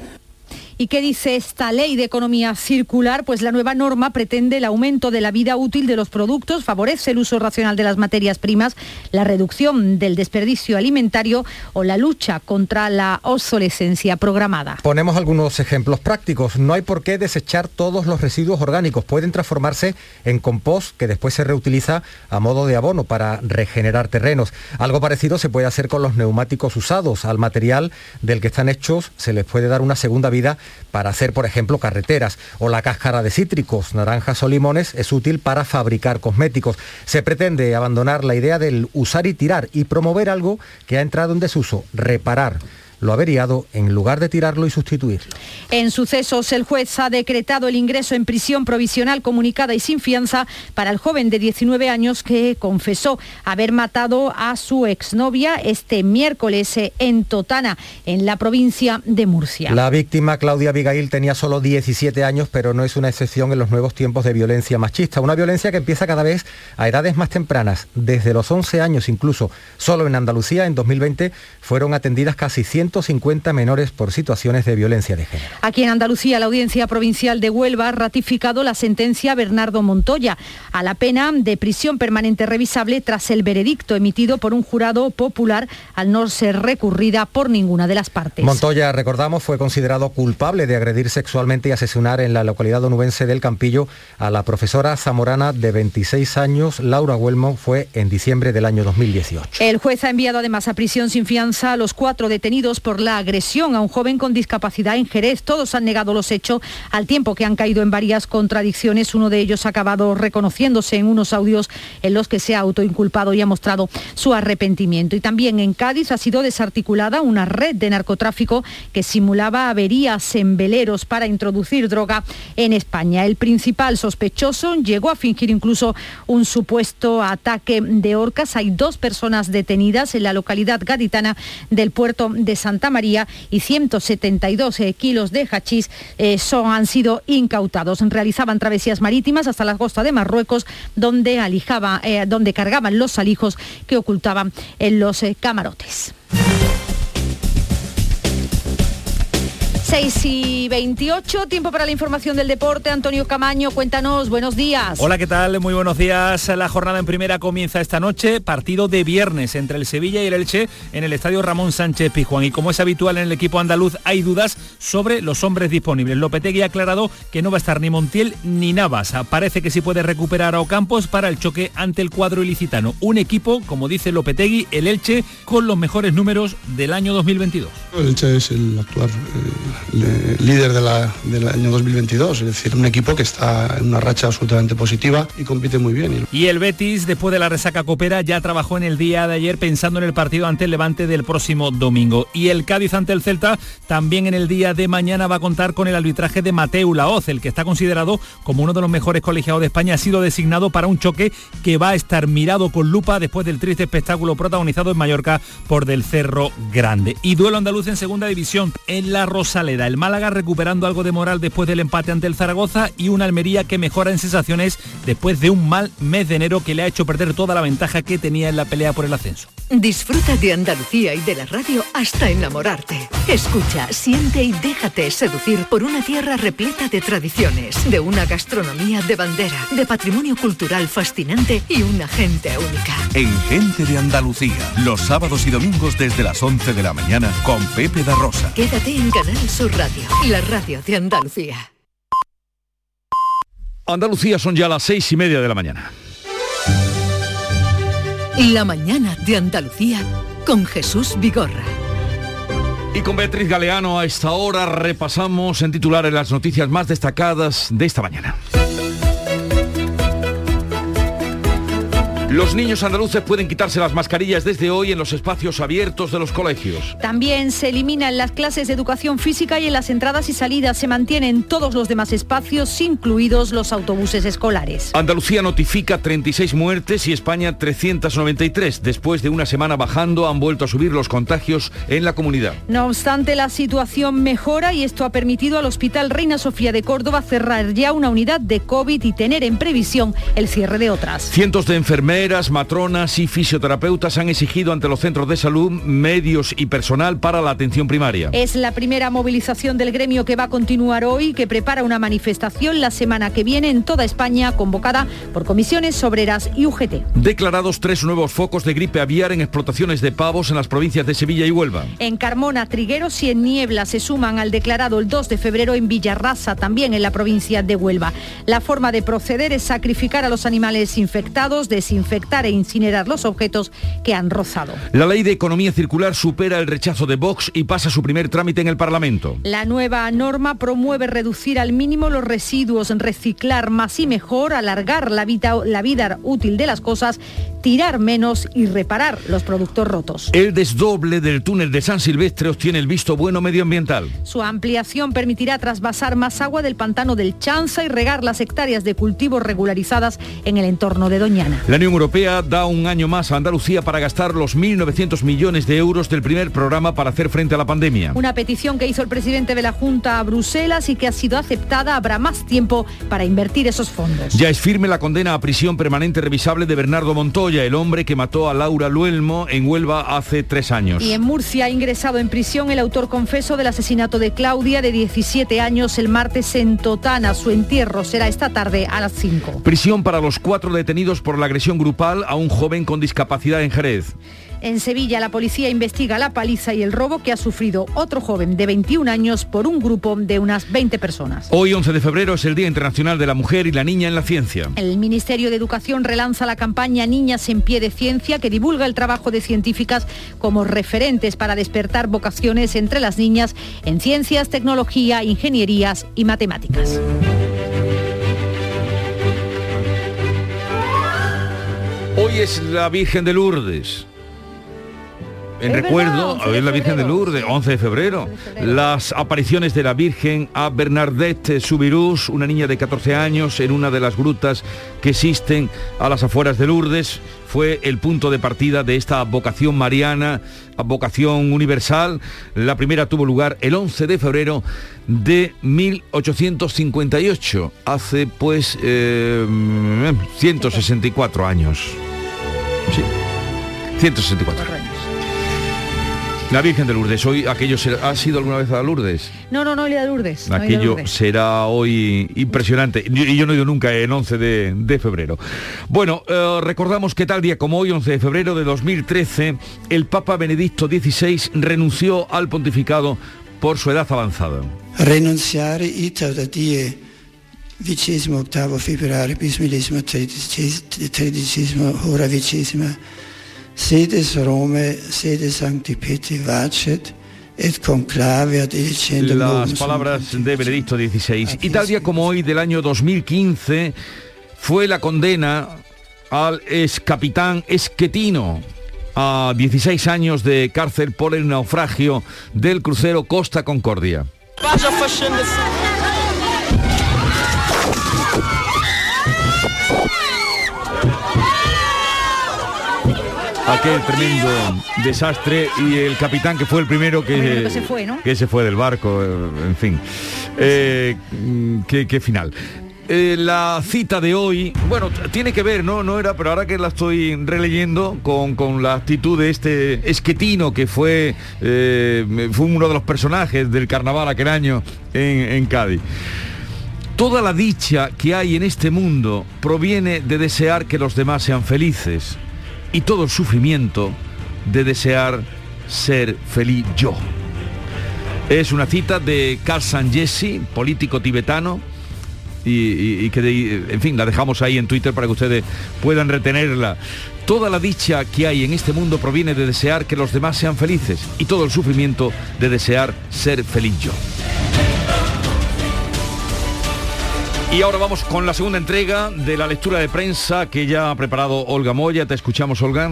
¿Y qué dice esta ley de economía circular? Pues la nueva norma pretende el aumento de la vida útil de los productos, favorece el uso racional de las materias primas, la reducción del desperdicio alimentario o la lucha contra la obsolescencia programada. Ponemos algunos ejemplos prácticos. No hay por qué desechar todos los residuos orgánicos. Pueden transformarse en compost que después se reutiliza a modo de abono para regenerar terrenos. Algo parecido se puede hacer con los neumáticos usados. Al material del que están hechos se les puede dar una segunda vida para hacer, por ejemplo, carreteras. O la cáscara de cítricos, naranjas o limones es útil para fabricar cosméticos. Se pretende abandonar la idea del usar y tirar y promover algo que ha entrado en desuso, reparar lo averiado en lugar de tirarlo y sustituirlo. En sucesos, el juez ha decretado el ingreso en prisión provisional comunicada y sin fianza para el joven de 19 años que confesó haber matado a su exnovia este miércoles en Totana, en la provincia de Murcia. La víctima, Claudia Abigail, tenía solo 17 años, pero no es una excepción en los nuevos tiempos de violencia machista. Una violencia que empieza cada vez a edades más tempranas, desde los 11 años incluso. Solo en Andalucía, en 2020, fueron atendidas casi 100 150 menores por situaciones de violencia de género. Aquí en Andalucía, la Audiencia Provincial de Huelva ha ratificado la sentencia Bernardo Montoya a la pena de prisión permanente revisable tras el veredicto emitido por un jurado popular al no ser recurrida por ninguna de las partes. Montoya, recordamos, fue considerado culpable de agredir sexualmente y asesinar en la localidad onubense del Campillo a la profesora zamorana de 26 años, Laura Huelmo, fue en diciembre del año 2018. El juez ha enviado además a prisión sin fianza a los cuatro detenidos por la agresión a un joven con discapacidad en Jerez. Todos han negado los hechos al tiempo que han caído en varias contradicciones. Uno de ellos ha acabado reconociéndose en unos audios en los que se ha autoinculpado y ha mostrado su arrepentimiento. Y también en Cádiz ha sido desarticulada una red de narcotráfico que simulaba averías en veleros para introducir droga en España. El principal sospechoso llegó a fingir incluso un supuesto ataque de orcas. Hay dos personas detenidas en la localidad gaditana del puerto de San Santa María y 172 eh, kilos de hachís eh, han sido incautados. Realizaban travesías marítimas hasta la costa de Marruecos, donde, alijaba, eh, donde cargaban los alijos que ocultaban en los camarotes. 6 y 28, tiempo para la información del deporte. Antonio Camaño, cuéntanos, buenos días. Hola, ¿qué tal? Muy buenos días. La jornada en primera comienza esta noche, partido de viernes entre el Sevilla y el Elche en el Estadio Ramón Sánchez Pijuán. Y como es habitual en el equipo andaluz, hay dudas sobre los hombres disponibles. Lopetegui ha aclarado que no va a estar ni Montiel ni Navas. Parece que sí puede recuperar a Ocampos para el choque ante el cuadro ilicitano. Un equipo, como dice Lopetegui, el Elche, con los mejores números del año 2022. El Elche es el actual... Eh, líder del año 2022, es decir, un equipo que está en una racha absolutamente positiva y compite muy bien. Y el Betis, después de la resaca copera, ya trabajó en el día de ayer pensando en el partido ante el Levante del próximo domingo. Y el Cádiz ante el Celta también en el día de mañana va a contar con el arbitraje de Mateu Laoz, el que está considerado como uno de los mejores colegiados de España, ha sido designado para un choque que va a estar mirado con lupa después del triste espectáculo protagonizado en Mallorca por del Cerro Grande. Y duelo andaluz en segunda división en la Rosaleda. El Málaga recuperando algo de moral después del empate ante el Zaragoza y una Almería que mejora en sensaciones después de un mal mes de enero que le ha hecho perder toda la ventaja que tenía en la pelea por el ascenso. Disfruta de Andalucía y de la radio hasta enamorarte. Escucha, siente y déjate seducir por una tierra repleta de tradiciones, de una gastronomía de bandera, de patrimonio cultural fascinante y una gente única. En Gente de Andalucía, los sábados y domingos desde las 11 de la mañana con Pepe da Rosa. Quédate en Canal Sur Radio, la radio de Andalucía. Andalucía son ya las seis y media de la mañana. La mañana de Andalucía con Jesús Vigorra. Y con Beatriz Galeano a esta hora repasamos en titulares las noticias más destacadas de esta mañana. Los niños andaluces pueden quitarse las mascarillas desde hoy en los espacios abiertos de los colegios. También se eliminan las clases de educación física y en las entradas y salidas se mantienen todos los demás espacios, incluidos los autobuses escolares. Andalucía notifica 36 muertes y España 393. Después de una semana bajando, han vuelto a subir los contagios en la comunidad. No obstante, la situación mejora y esto ha permitido al Hospital Reina Sofía de Córdoba cerrar ya una unidad de COVID y tener en previsión el cierre de otras. Cientos de enfermeras matronas y fisioterapeutas han exigido ante los centros de salud medios y personal para la atención primaria. Es la primera movilización del gremio que va a continuar hoy, que prepara una manifestación la semana que viene en toda España, convocada por comisiones obreras y UGT. Declarados tres nuevos focos de gripe aviar en explotaciones de pavos en las provincias de Sevilla y Huelva. En Carmona, Trigueros y en Niebla se suman al declarado el 2 de febrero en Villarrasa, también en la provincia de Huelva. La forma de proceder es sacrificar a los animales infectados, desinfectar infectar e incinerar los objetos que han rozado. La ley de economía circular supera el rechazo de Vox y pasa su primer trámite en el Parlamento. La nueva norma promueve reducir al mínimo los residuos, reciclar más y mejor, alargar la vida, la vida útil de las cosas, tirar menos y reparar los productos rotos. El desdoble del túnel de San Silvestre obtiene el visto bueno medioambiental. Su ampliación permitirá trasvasar más agua del pantano del Chanza y regar las hectáreas de cultivos regularizadas en el entorno de Doñana. La Unión Europea da un año más a Andalucía para gastar los 1.900 millones de euros del primer programa para hacer frente a la pandemia. Una petición que hizo el presidente de la Junta a Bruselas y que ha sido aceptada. Habrá más tiempo para invertir esos fondos. Ya es firme la condena a prisión permanente revisable de Bernardo Montoya, el hombre que mató a Laura Luelmo en Huelva hace tres años. Y en Murcia ha ingresado en prisión el autor confeso del asesinato de Claudia, de 17 años, el martes en Totana. Su entierro será esta tarde a las 5. Prisión para los cuatro detenidos por la agresión grupal a un joven con discapacidad en Jerez. En Sevilla la policía investiga la paliza y el robo que ha sufrido otro joven de 21 años por un grupo de unas 20 personas. Hoy 11 de febrero es el Día Internacional de la Mujer y la Niña en la Ciencia. El Ministerio de Educación relanza la campaña Niñas en pie de ciencia que divulga el trabajo de científicas como referentes para despertar vocaciones entre las niñas en ciencias, tecnología, ingenierías y matemáticas. Hoy es la Virgen de Lourdes. En recuerdo, hoy es la Virgen de Lourdes, 11 de febrero. Las apariciones de la Virgen a Bernadette Subirús, una niña de 14 años, en una de las grutas que existen a las afueras de Lourdes, fue el punto de partida de esta vocación mariana, vocación universal. La primera tuvo lugar el 11 de febrero de 1858, hace pues eh, 164 años. Sí, 164 años. La Virgen de Lourdes, hoy aquello será, ¿ha sido alguna vez a Lourdes? No, no, no he ido a Lourdes. no a Aquello Lourdes. será hoy impresionante. Y yo no he ido nunca el 11 de, de febrero. Bueno, eh, recordamos que tal día como hoy, 11 de febrero de 2013, el Papa Benedicto XVI renunció al pontificado por su edad avanzada. Renunciare iter da die vicesimo ottavo febbraio bis millesimo tredicesimo tredicesimo hora vicesima sedes Rome sede Sancti Petri vacet Las palabras de Benedicto XVI. Y tal día como hoy del año 2015 fue la condena al ex capitán Esquetino a 16 años de cárcel por el naufragio del crucero Costa Concordia. Aquel tremendo desastre y el capitán que fue el primero que, Primero que se fue, ¿no? que se fue del barco, en fin. Eh, qué, qué final. Eh, la cita de hoy, bueno, tiene que ver, ¿no? No era, pero ahora que la estoy releyendo con, con la actitud de este esquetino que fue, eh, fue uno de los personajes del carnaval aquel año en, en Cádiz. Toda la dicha que hay en este mundo proviene de desear que los demás sean felices y todo el sufrimiento de desear ser feliz yo. Es una cita de Carl Sanjesi, político tibetano, y, que, en fin, la dejamos ahí en Twitter para que ustedes puedan retenerla. Toda la dicha que hay en este mundo proviene de desear que los demás sean felices y todo el sufrimiento de desear ser feliz yo. Y ahora vamos con la segunda entrega de la lectura de prensa que ya ha preparado Olga Moya. Te escuchamos, Olga.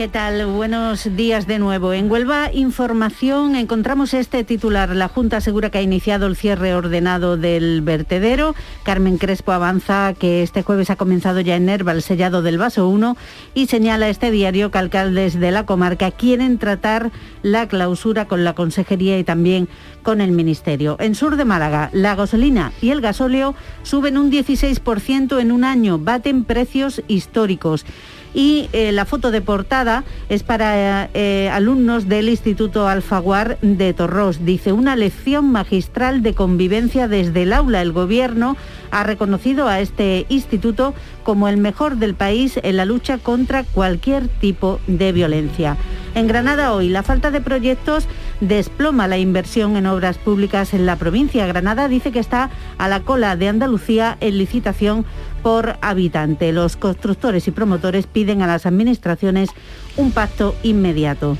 ¿Qué tal? Buenos días de nuevo. En Huelva Información encontramos este titular. La Junta asegura que ha iniciado el cierre ordenado del vertedero. Carmen Crespo avanza que este jueves ha comenzado ya en Nerva el sellado del vaso 1 y señala este diario que alcaldes de la comarca quieren tratar la clausura con la consejería y también con el Ministerio. En sur de Málaga, la gasolina y el gasóleo suben un 16% en un año, baten precios históricos y eh, la foto de portada es para eh, eh, alumnos del Instituto Alfaguar de Torros. Dice una lección magistral de convivencia desde el aula. El gobierno ha reconocido a este instituto como el mejor del país en la lucha contra cualquier tipo de violencia. En Granada hoy la falta de proyectos desploma la inversión en obras públicas en la provincia. Granada dice que está a la cola de Andalucía en licitación por habitante. Los constructores y promotores piden a las administraciones un pacto inmediato.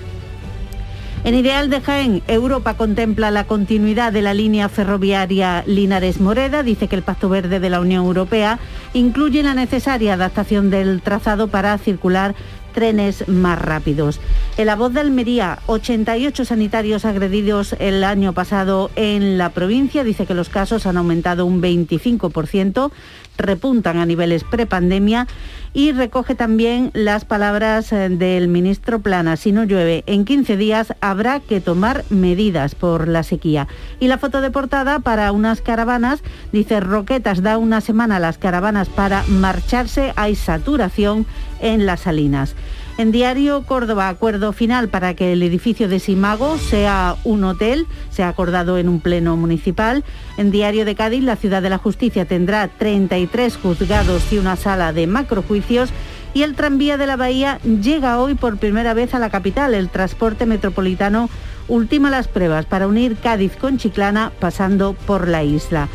En Ideal de Jaén, Europa contempla la continuidad de la línea ferroviaria Linares-Moreda. Dice que el Pacto Verde de la Unión Europea incluye la necesaria adaptación del trazado para circular trenes más rápidos. En la voz de Almería, 88 sanitarios agredidos el año pasado en la provincia. Dice que los casos han aumentado un 25%, repuntan a niveles prepandemia y recoge también las palabras eh, del ministro Plana. Si no llueve en 15 días habrá que tomar medidas por la sequía. Y la foto de portada para unas caravanas, dice Roquetas da una semana a las caravanas para marcharse, hay saturación en las salinas. En Diario Córdoba, acuerdo final para que el edificio de Simago sea un hotel, se ha acordado en un pleno municipal. En Diario de Cádiz, la Ciudad de la Justicia tendrá 33 juzgados y una sala de macrojuicios. Y el tranvía de la Bahía llega hoy por primera vez a la capital. El transporte metropolitano ultima las pruebas para unir Cádiz con Chiclana pasando por la isla.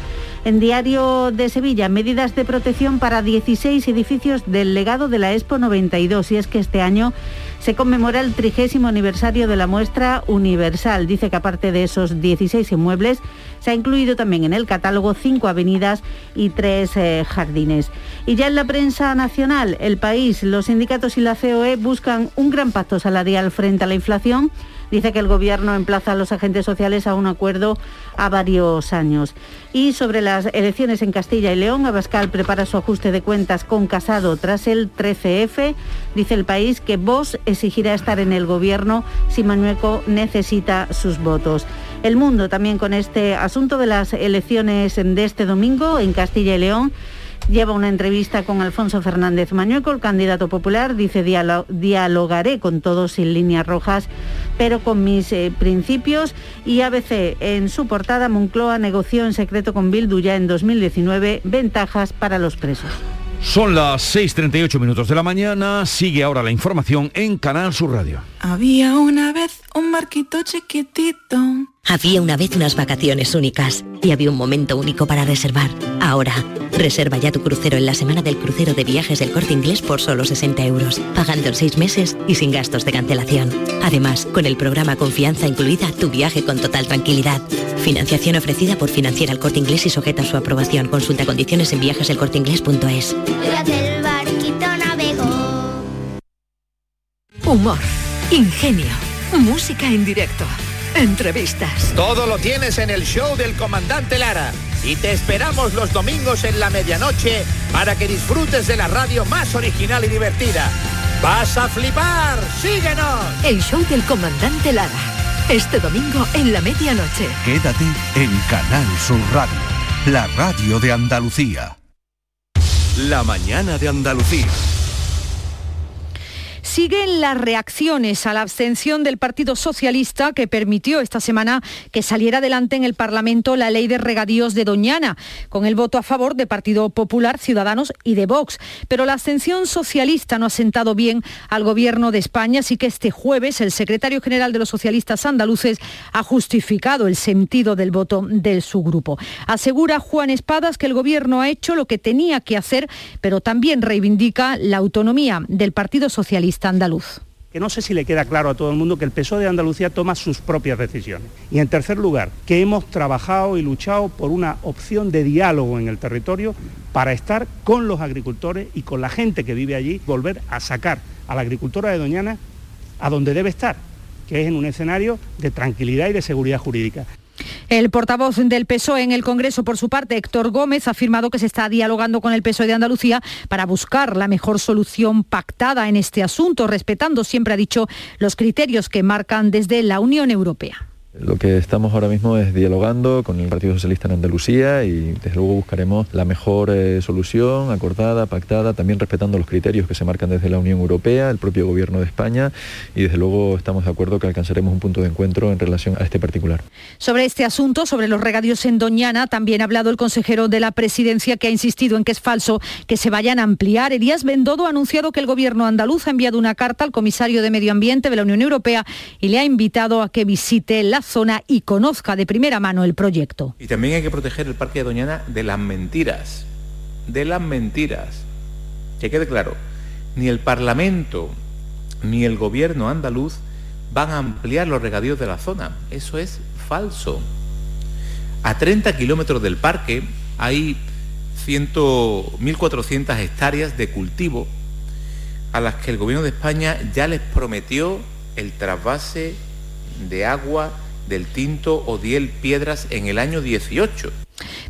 En Diario de Sevilla, medidas de protección para 16 edificios del legado de la Expo 92. Y es que este año se conmemora el trigésimo aniversario de la muestra universal. Dice que aparte de esos 16 inmuebles, se ha incluido también en el catálogo cinco avenidas y tres eh, jardines. Y ya en la prensa nacional, el país, los sindicatos y la COE buscan un gran pacto salarial frente a la inflación. Dice que el Gobierno emplaza a los agentes sociales a un acuerdo a varios años. Y sobre las elecciones en Castilla y León, Abascal prepara su ajuste de cuentas con Casado tras el 13F. Dice el país que Vox exigirá estar en el Gobierno si Mañueco necesita sus votos. El mundo también con este asunto de las elecciones de este domingo en Castilla y León. Lleva una entrevista con Alfonso Fernández Mañueco, el candidato popular. Dice, "Dialo- dialogaré con todos sin líneas rojas, pero con mis eh, principios. Y ABC, en su portada, Moncloa negoció en secreto con Bildu ya en 2019 ventajas para los presos. Son las 6.38 minutos de la mañana. Sigue ahora la información en Canal Sur Radio. Había una vez un barquito chiquitito. Había una vez unas vacaciones únicas y había un momento único para reservar. Ahora, reserva ya tu crucero en la semana del crucero de viajes del corte inglés por solo 60 euros, pagando en 6 meses y sin gastos de cancelación. Además, con el programa Confianza incluida, tu viaje con total tranquilidad. Financiación ofrecida por Financiera al Corte Inglés y sujeta a su aprobación. Consulta condiciones en viajeselcorteinglés.es. el barquito navegó. Humor, ingenio, música en directo, entrevistas. Todo lo tienes en el show del comandante Lara. Y te esperamos los domingos en la medianoche para que disfrutes de la radio más original y divertida. ¡Vas a flipar! ¡Síguenos! El show del comandante Lara. Este domingo en la medianoche. Quédate en Canal Sur Radio, la radio de Andalucía. La mañana de Andalucía. Siguen las reacciones a la abstención del Partido Socialista que permitió esta semana que saliera adelante en el Parlamento la ley de regadíos de Doñana, con el voto a favor de Partido Popular, Ciudadanos y de Vox. Pero la abstención socialista no ha sentado bien al Gobierno de España, así que este jueves el secretario general de los socialistas andaluces ha justificado el sentido del voto de su grupo. Asegura Juan Espadas que el Gobierno ha hecho lo que tenía que hacer, pero también reivindica la autonomía del Partido Socialista andaluz que no sé si le queda claro a todo el mundo que el PSOE de Andalucía toma sus propias decisiones. Y en tercer lugar, que hemos trabajado y luchado por una opción de diálogo en el territorio para estar con los agricultores y con la gente que vive allí, volver a sacar a la agricultura de Doñana a donde debe estar, que es en un escenario de tranquilidad y de seguridad jurídica. El portavoz del PSOE en el Congreso, por su parte, Héctor Gómez, ha afirmado que se está dialogando con el PSOE de Andalucía para buscar la mejor solución pactada en este asunto, respetando, siempre ha dicho, los criterios que marcan desde la Unión Europea. Lo que estamos ahora mismo es dialogando con el Partido Socialista en Andalucía y desde luego buscaremos la mejor eh, solución acordada, pactada, también respetando los criterios que se marcan desde la Unión Europea, el propio Gobierno de España y desde luego estamos de acuerdo que alcanzaremos un punto de encuentro en relación a este particular. Sobre este asunto, sobre los regadíos en Doñana, también ha hablado el consejero de la Presidencia que ha insistido en que es falso que se vayan a ampliar. Elías Bendodo ha anunciado que el Gobierno andaluz ha enviado una carta al comisario de Medio Ambiente de la Unión Europea y le ha invitado a que visite la zona y conozca de primera mano el proyecto. Y también hay que proteger el Parque de Doñana de las mentiras, de las mentiras. Que quede claro, ni el Parlamento ni el gobierno andaluz van a ampliar los regadíos de la zona. Eso es falso. A 30 kilómetros del parque hay 1.400 hectáreas de cultivo a las que el gobierno de España ya les prometió el trasvase de agua del Tinto Odiel Piedras en el año 18.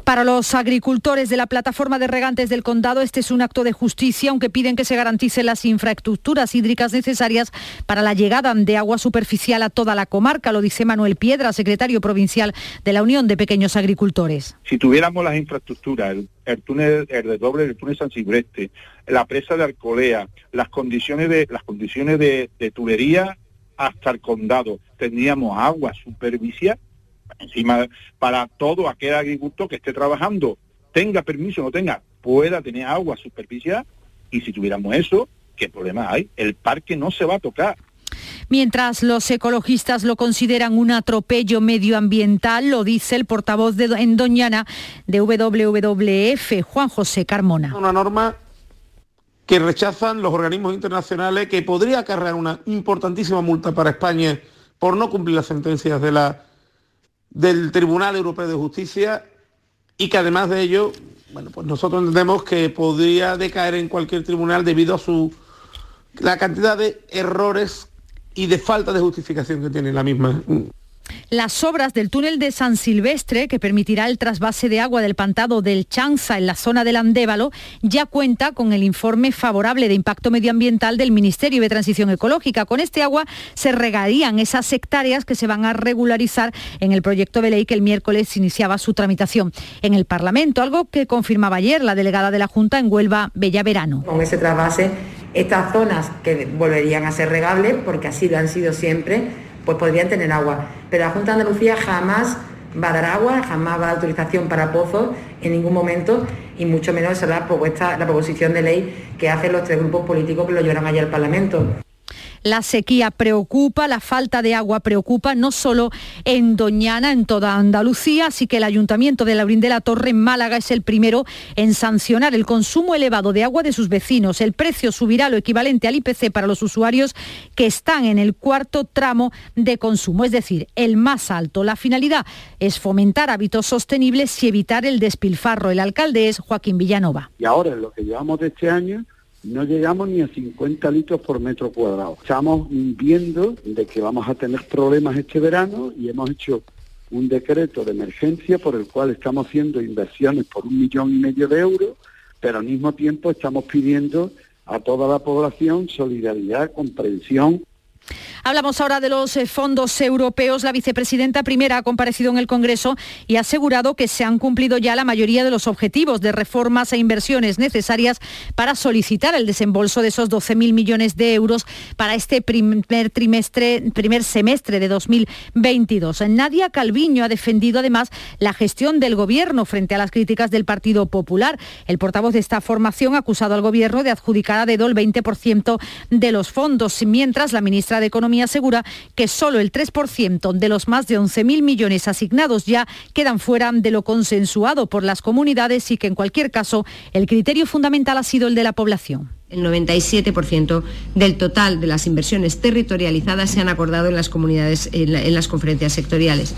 Para los agricultores de la plataforma de regantes del condado, este es un acto de justicia, aunque piden que se garanticen las infraestructuras hídricas necesarias para la llegada de agua superficial a toda la comarca, lo dice Manuel Piedra, secretario provincial de la Unión de Pequeños Agricultores. Si tuviéramos las infraestructuras, el, túnel, el desdoble del túnel San Silvestre, la presa de Alcolea, las condiciones de, las condiciones de, de tubería hasta el condado, tendríamos agua superficial encima para todo aquel agricultor que esté trabajando, tenga permiso o no tenga, pueda tener agua superficial y si tuviéramos eso, ¿qué problema hay? El parque no se va a tocar. Mientras los ecologistas lo consideran un atropello medioambiental, lo dice el portavoz de, en Doñana de WWF, Juan José Carmona. Una norma que rechazan los organismos internacionales, que podría acarrear una importantísima multa para España por no cumplir las sentencias de la, del Tribunal Europeo de Justicia y que además de ello, bueno, pues nosotros entendemos que podría decaer en cualquier tribunal debido a su la cantidad de errores y de falta de justificación que tiene la misma. Las obras del túnel de San Silvestre, que permitirá el trasvase de agua del pantado del Chanza en la zona del Andévalo, ya cuenta con el informe favorable de impacto medioambiental del Ministerio de Transición Ecológica. Con este agua se regarían esas hectáreas que se van a regularizar en el proyecto de ley que el miércoles iniciaba su tramitación en el Parlamento, algo que confirmaba ayer la delegada de la Junta en Huelva, Bella Verano. Con ese trasvase, estas zonas que volverían a ser regables, porque así lo han sido siempre, pues podrían tener agua. Pero la Junta de Andalucía jamás va a dar agua, jamás va a dar autorización para pozos en ningún momento y mucho menos será la propuesta, la proposición de ley que hacen los tres grupos políticos que lo llevaron allá al Parlamento. La sequía preocupa, la falta de agua preocupa, no solo en Doñana, en toda Andalucía, así que el Ayuntamiento de Laurín de la Torre en Málaga es el primero en sancionar el consumo elevado de agua de sus vecinos. El precio subirá lo equivalente al IPC para los usuarios que están en el cuarto tramo de consumo, es decir, el más alto. La finalidad es fomentar hábitos sostenibles y evitar el despilfarro. El alcalde es Joaquín Villanova. Y ahora en lo que llevamos de este año no llegamos ni a 50 litros por metro cuadrado. Estamos viendo de que vamos a tener problemas este verano y hemos hecho un decreto de emergencia por el cual estamos haciendo inversiones por un millón y medio de euros, pero al mismo tiempo estamos pidiendo a toda la población solidaridad, comprensión Hablamos ahora de los eh, fondos europeos. La vicepresidenta primera ha comparecido en el Congreso y ha asegurado que se han cumplido ya la mayoría de los objetivos de reformas e inversiones necesarias para solicitar el desembolso de esos 12.000 millones de euros para este primer trimestre, primer semestre de 2022. Nadia Calviño ha defendido además la gestión del gobierno frente a las críticas del Partido Popular. El portavoz de esta formación ha acusado al gobierno de adjudicar a dedo el 20% de los fondos, mientras la ministra de Economía asegura que solo el 3% de los más de 11.000 millones asignados ya quedan fuera de lo consensuado por las comunidades y que en cualquier caso el criterio fundamental ha sido el de la población. El 97% del total de las inversiones territorializadas se han acordado en las comunidades, en las conferencias sectoriales.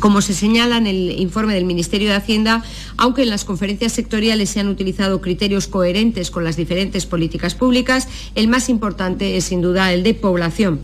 Como se señala en el informe del Ministerio de Hacienda, aunque en las conferencias sectoriales se han utilizado criterios coherentes con las diferentes políticas públicas, el más importante es sin duda el de población.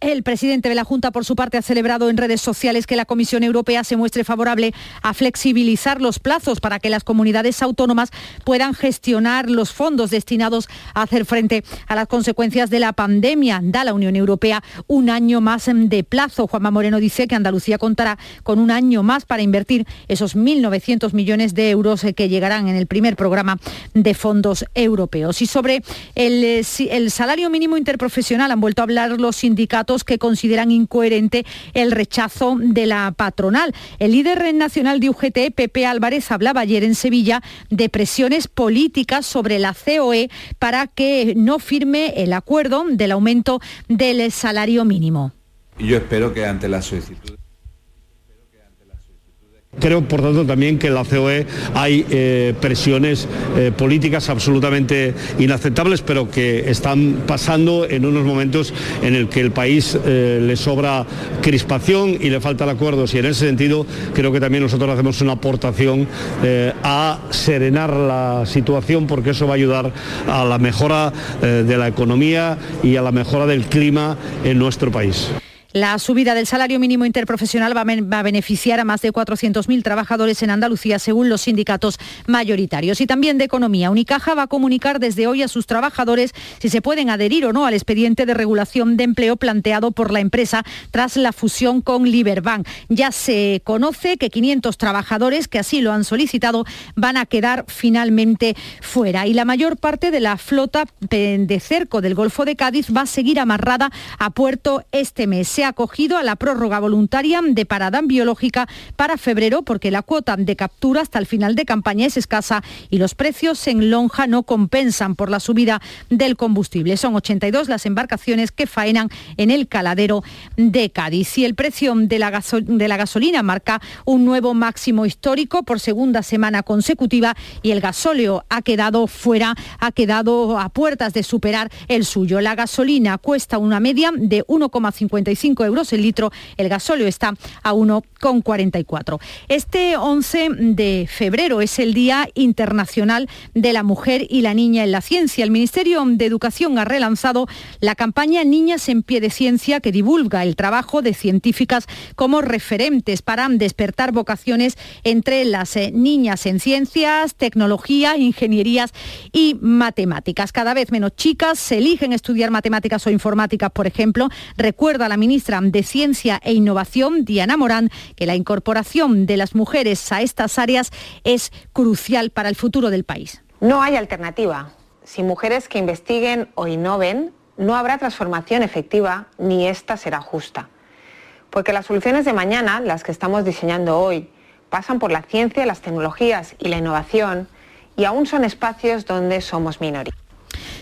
El presidente de la Junta, por su parte, ha celebrado en redes sociales que la Comisión Europea se muestre favorable a flexibilizar los plazos para que las comunidades autónomas puedan gestionar los fondos destinados a hacer frente a las consecuencias de la pandemia. Da la Unión Europea un año más de plazo. Juanma Moreno dice que Andalucía contará con un año más para invertir esos 1.900 millones de euros que llegarán en el primer programa de fondos europeos. Y sobre el, el salario mínimo interprofesional han vuelto a hablar los sindicatos que consideran incoherente el rechazo de la patronal. El líder nacional de UGT, Pepe Álvarez, hablaba ayer en Sevilla de presiones políticas sobre la COE para que no firme el acuerdo del aumento del salario mínimo. Yo espero que ante la solicitud Creo, por tanto, también que en la COE hay eh, presiones eh, políticas absolutamente inaceptables, pero que están pasando en unos momentos en el que el país eh, le sobra crispación y le falta el acuerdo. Y en ese sentido, creo que también nosotros hacemos una aportación a serenar la situación, porque eso va a ayudar a la mejora de la economía y a la mejora del clima en nuestro país. La subida del salario mínimo interprofesional va a beneficiar a más de 400.000 trabajadores en Andalucía, según los sindicatos mayoritarios. Y también de economía. Unicaja va a comunicar desde hoy a sus trabajadores si se pueden adherir o no al expediente de regulación de empleo planteado por la empresa tras la fusión con Liberbank. Ya se conoce que 500 trabajadores que así lo han solicitado van a quedar finalmente fuera. Y la mayor parte de la flota de cerco del Golfo de Cádiz va a seguir amarrada a puerto este mes ha acogido a la prórroga voluntaria de parada biológica para febrero porque la cuota de captura hasta el final de campaña es escasa y los precios en lonja no compensan por la subida del combustible. Son 82 las embarcaciones que faenan en el caladero de Cádiz. Y el precio de la, de la gasolina marca un nuevo máximo histórico por segunda semana consecutiva y el gasóleo ha quedado fuera, ha quedado a puertas de superar el suyo. La gasolina cuesta una media de 1,55 euros el litro, el gasóleo está a 1,44. Este 11 de febrero es el Día Internacional de la Mujer y la Niña en la Ciencia. El Ministerio de Educación ha relanzado la campaña Niñas en Pie de Ciencia que divulga el trabajo de científicas como referentes para despertar vocaciones entre las eh, niñas en ciencias, tecnología, ingenierías y matemáticas. Cada vez menos chicas se eligen estudiar matemáticas o informáticas, por ejemplo. Recuerda la ministra de Ciencia e Innovación, Diana Morán, que la incorporación de las mujeres a estas áreas es crucial para el futuro del país. No hay alternativa. Sin mujeres que investiguen o innoven, no habrá transformación efectiva ni esta será justa. Porque las soluciones de mañana, las que estamos diseñando hoy, pasan por la ciencia, las tecnologías y la innovación y aún son espacios donde somos minoría.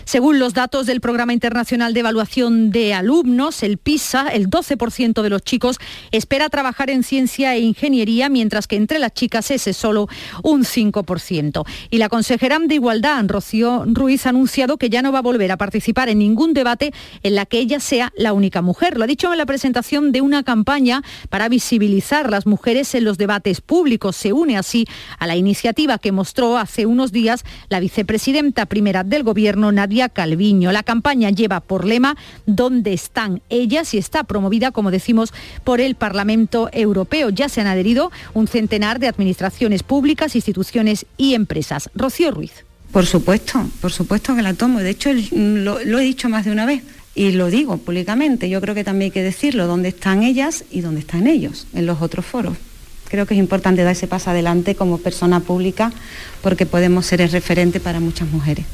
Según los datos del Programa Internacional de Evaluación de Alumnos, el PISA, el 12% de los chicos espera trabajar en ciencia e ingeniería, mientras que entre las chicas ese es solo un 5%. Y la consejera de Igualdad, Rocío Ruiz, ha anunciado que ya no va a volver a participar en ningún debate en la que ella sea la única mujer. Lo ha dicho en la presentación de una campaña para visibilizar las mujeres en los debates públicos. Se une así a la iniciativa que mostró hace unos días la vicepresidenta primera del Gobierno, Nadia Calviño. La campaña lleva por lema ¿Dónde están ellas? y está promovida, como decimos, por el Parlamento Europeo. Ya se han adherido un centenar de administraciones públicas, instituciones y empresas. Rocío Ruiz. Por supuesto, por supuesto que la tomo. De hecho, lo, lo he dicho más de una vez y lo digo públicamente. Yo creo que también hay que decirlo, dónde están ellas y dónde están ellos en los otros foros. Creo que es importante dar ese paso adelante como persona pública porque podemos ser el referente para muchas mujeres.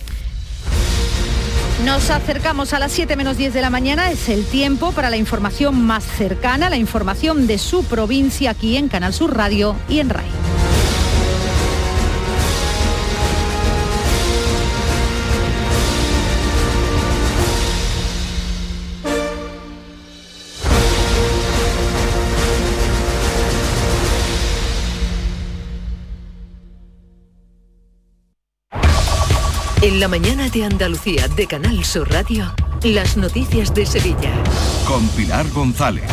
Nos acercamos a las 7 menos 10 de la mañana, es el tiempo para la información más cercana, la información de su provincia aquí en Canal Sur Radio y en RAI. La mañana de Andalucía de Canal Sur Radio, las noticias de Sevilla. Con Pilar González.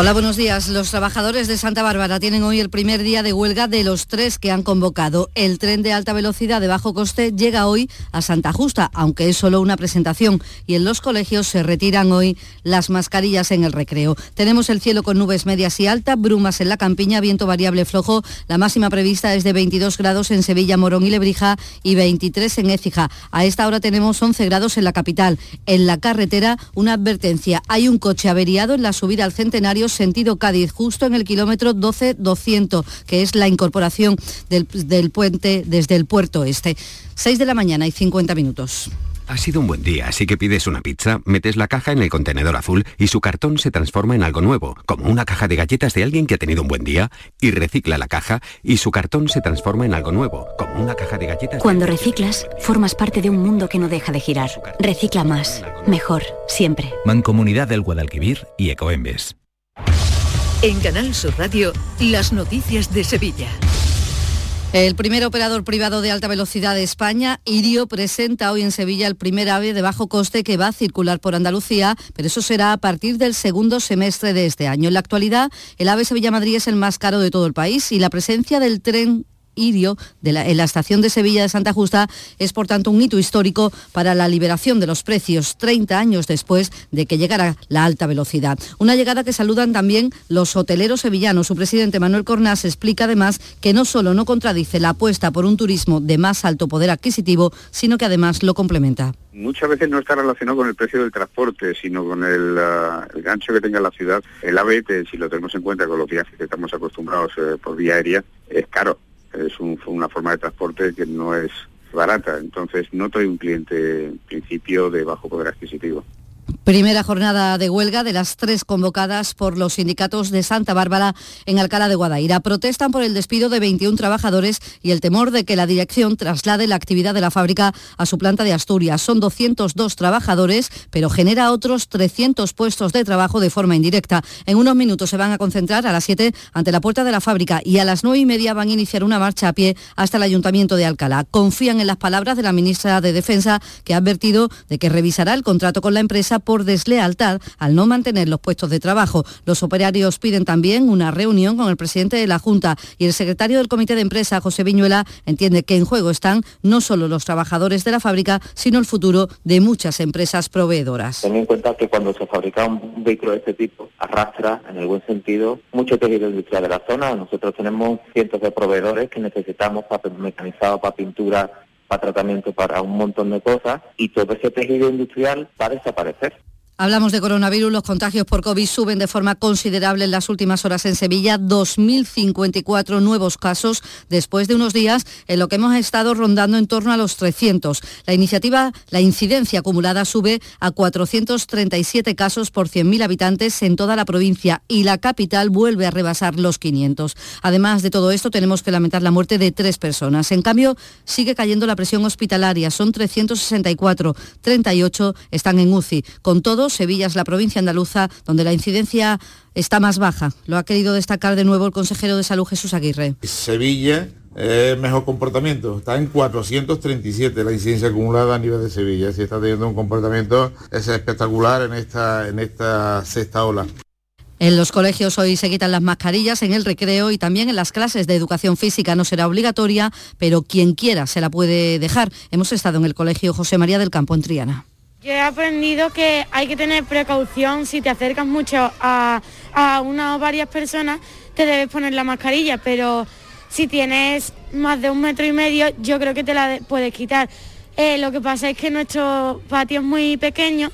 Hola, buenos días. Los trabajadores de Santa Bárbara tienen hoy el primer día de huelga de los tres que han convocado. El tren de alta velocidad de bajo coste llega hoy a Santa Justa, aunque es solo una presentación. Y en los colegios se retiran hoy las mascarillas en el recreo. Tenemos el cielo con nubes medias y altas, brumas en la campiña, viento variable flojo. La máxima prevista es de 22 grados en Sevilla, Morón y Lebrija y 23 en Écija. A esta hora tenemos 11 grados en la capital. En la carretera, una advertencia. Hay un coche averiado en la subida al centenario sentido Cádiz, justo en el kilómetro 12-200, que es la incorporación del, del puente desde el puerto este. 6 de la mañana y 50 minutos. Ha sido un buen día, así que pides una pizza, metes la caja en el contenedor azul y su cartón se transforma en algo nuevo, como una caja de galletas de alguien que ha tenido un buen día, y recicla la caja y su cartón se transforma en algo nuevo, como una caja de galletas. Cuando reciclas, formas parte de un mundo que no deja de girar. Recicla más, mejor, siempre. Mancomunidad del Guadalquivir y Ecoembes. En Canal Sur Radio, las noticias de Sevilla. El primer operador privado de alta velocidad de España, Irio, presenta hoy en Sevilla el primer AVE de bajo coste que va a circular por Andalucía, pero eso será a partir del segundo semestre de este año. En la actualidad, el AVE Sevilla-Madrid es el más caro de todo el país y la presencia del tren Irio de la, en la estación de Sevilla de Santa Justa es por tanto un hito histórico para la liberación de los precios 30 años después de que llegara la alta velocidad. Una llegada que saludan también los hoteleros sevillanos. Su presidente Manuel Cornás explica además que no solo no contradice la apuesta por un turismo de más alto poder adquisitivo, sino que además lo complementa muchas veces no está relacionado con el precio del transporte, sino con el, el gancho que tenga la ciudad. El AVE, si lo tenemos en cuenta con los viajes que estamos acostumbrados eh, por vía aérea, es caro es un, una forma de transporte que no es barata. Entonces no soy un cliente en principio de bajo poder adquisitivo. Primera jornada de huelga de las tres convocadas por los sindicatos de Santa Bárbara en Alcalá de Guadaira. Protestan por el despido de 21 trabajadores y el temor de que la dirección traslade la actividad de la fábrica a su planta de Asturias. Son 202 trabajadores, pero genera otros 300 puestos de trabajo de forma indirecta. En unos minutos se van a concentrar a las 7 ante la puerta de la fábrica y a las 9 y media van a iniciar una marcha a pie hasta el Ayuntamiento de Alcalá. Confían en las palabras de la ministra de Defensa, que ha advertido de que revisará el contrato con la empresa por deslealtad al no mantener los puestos de trabajo. Los operarios piden también una reunión con el presidente de la Junta y el secretario del Comité de Empresa, José Viñuela, entiende que en juego están no solo los trabajadores de la fábrica, sino el futuro de muchas empresas proveedoras. Ten en cuenta que cuando se fabrica un vehículo de este tipo, arrastra, en el buen sentido, mucho tejido industrial de la zona. Nosotros tenemos cientos de proveedores que necesitamos para mecanizado, para pintura, para tratamiento, para un montón de cosas, y todo ese tejido industrial va a desaparecer. Hablamos de coronavirus, los contagios por COVID suben de forma considerable en las últimas horas en Sevilla, 2.054 nuevos casos después de unos días en lo que hemos estado rondando en torno a los 300. La iniciativa, la incidencia acumulada sube a 437 casos por 100.000 habitantes en toda la provincia y la capital vuelve a rebasar los 500. Además de todo esto, tenemos que lamentar la muerte de tres personas. En cambio, sigue cayendo la presión hospitalaria, son 364, 38 están en UCI. Con Sevilla es la provincia andaluza donde la incidencia está más baja. Lo ha querido destacar de nuevo el consejero de Salud Jesús Aguirre. Sevilla es mejor comportamiento. Está en 437 la incidencia acumulada a nivel de Sevilla. Si está teniendo un comportamiento es espectacular en esta, en esta sexta ola. En los colegios hoy se quitan las mascarillas en el recreo y también en las clases de educación física no será obligatoria, pero quien quiera se la puede dejar. Hemos estado en el colegio José María del Campo en Triana. Yo he aprendido que hay que tener precaución si te acercas mucho a, una o varias personas, te debes poner la mascarilla, pero si tienes más de un metro y medio, yo creo que te la puedes quitar. Eh, lo que pasa es que nuestro patio es muy pequeño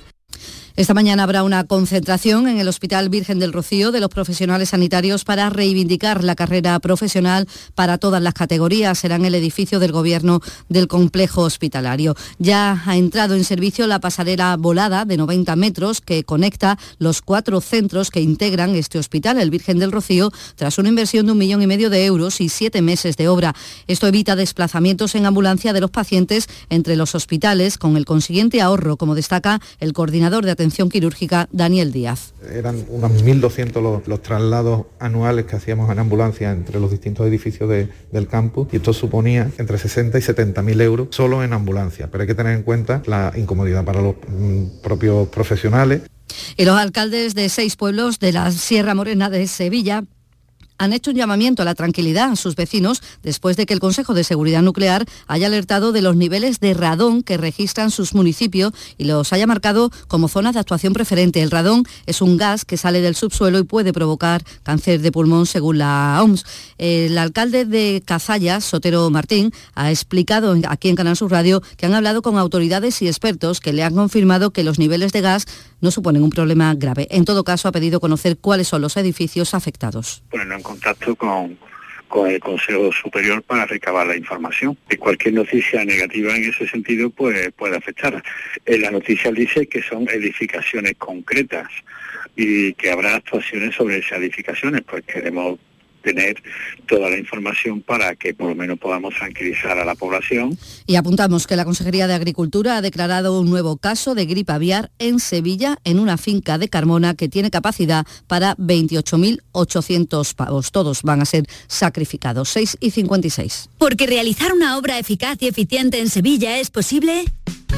esta mañana habrá una concentración en el Hospital Virgen del Rocío de los profesionales sanitarios para reivindicar la carrera profesional para todas las categorías. Será en el edificio del Gobierno del complejo hospitalario. Ya ha entrado en servicio la pasarela volada de 90 metros que conecta los cuatro centros que integran este hospital, el Virgen del Rocío, tras una inversión de un millón y medio de euros y siete meses de obra. Esto evita desplazamientos en ambulancia de los pacientes entre los hospitales, con el consiguiente ahorro, como destaca el coordinador de atención atención quirúrgica Daniel Díaz. Eran unos 1.200 los, traslados anuales que hacíamos en ambulancia entre los distintos edificios del campus y esto suponía entre 60 y 70 mil euros solo en ambulancia. Pero hay que tener en cuenta la incomodidad para los mm, propios profesionales. Y los alcaldes de seis pueblos de la Sierra Morena de Sevilla han hecho un llamamiento a la tranquilidad a sus vecinos después de que el Consejo de Seguridad Nuclear haya alertado de los niveles de radón que registran sus municipios y los haya marcado como zonas de actuación preferente. El radón es un gas que sale del subsuelo y puede provocar cáncer de pulmón según la OMS. El alcalde de Cazalla, Sotero Martín, ha explicado aquí en Canal Sur Radio que han hablado con autoridades y expertos que le han confirmado que los niveles de gas no suponen un problema grave. En todo caso, ha pedido conocer cuáles son los edificios afectados contacto con, con el Consejo Superior para recabar la información. Y cualquier noticia negativa en ese sentido pues, puede afectar. En la noticia dice que son edificaciones concretas y que habrá actuaciones sobre esas edificaciones, pues queremos tener toda la información para que por lo menos podamos tranquilizar a la población. Y apuntamos que la Consejería de Agricultura ha declarado un nuevo caso de gripe aviar en Sevilla, en una finca de Carmona que tiene capacidad para 28.800 pavos. Todos van a ser sacrificados, 6 y 56. Porque realizar una obra eficaz y eficiente en Sevilla es posible.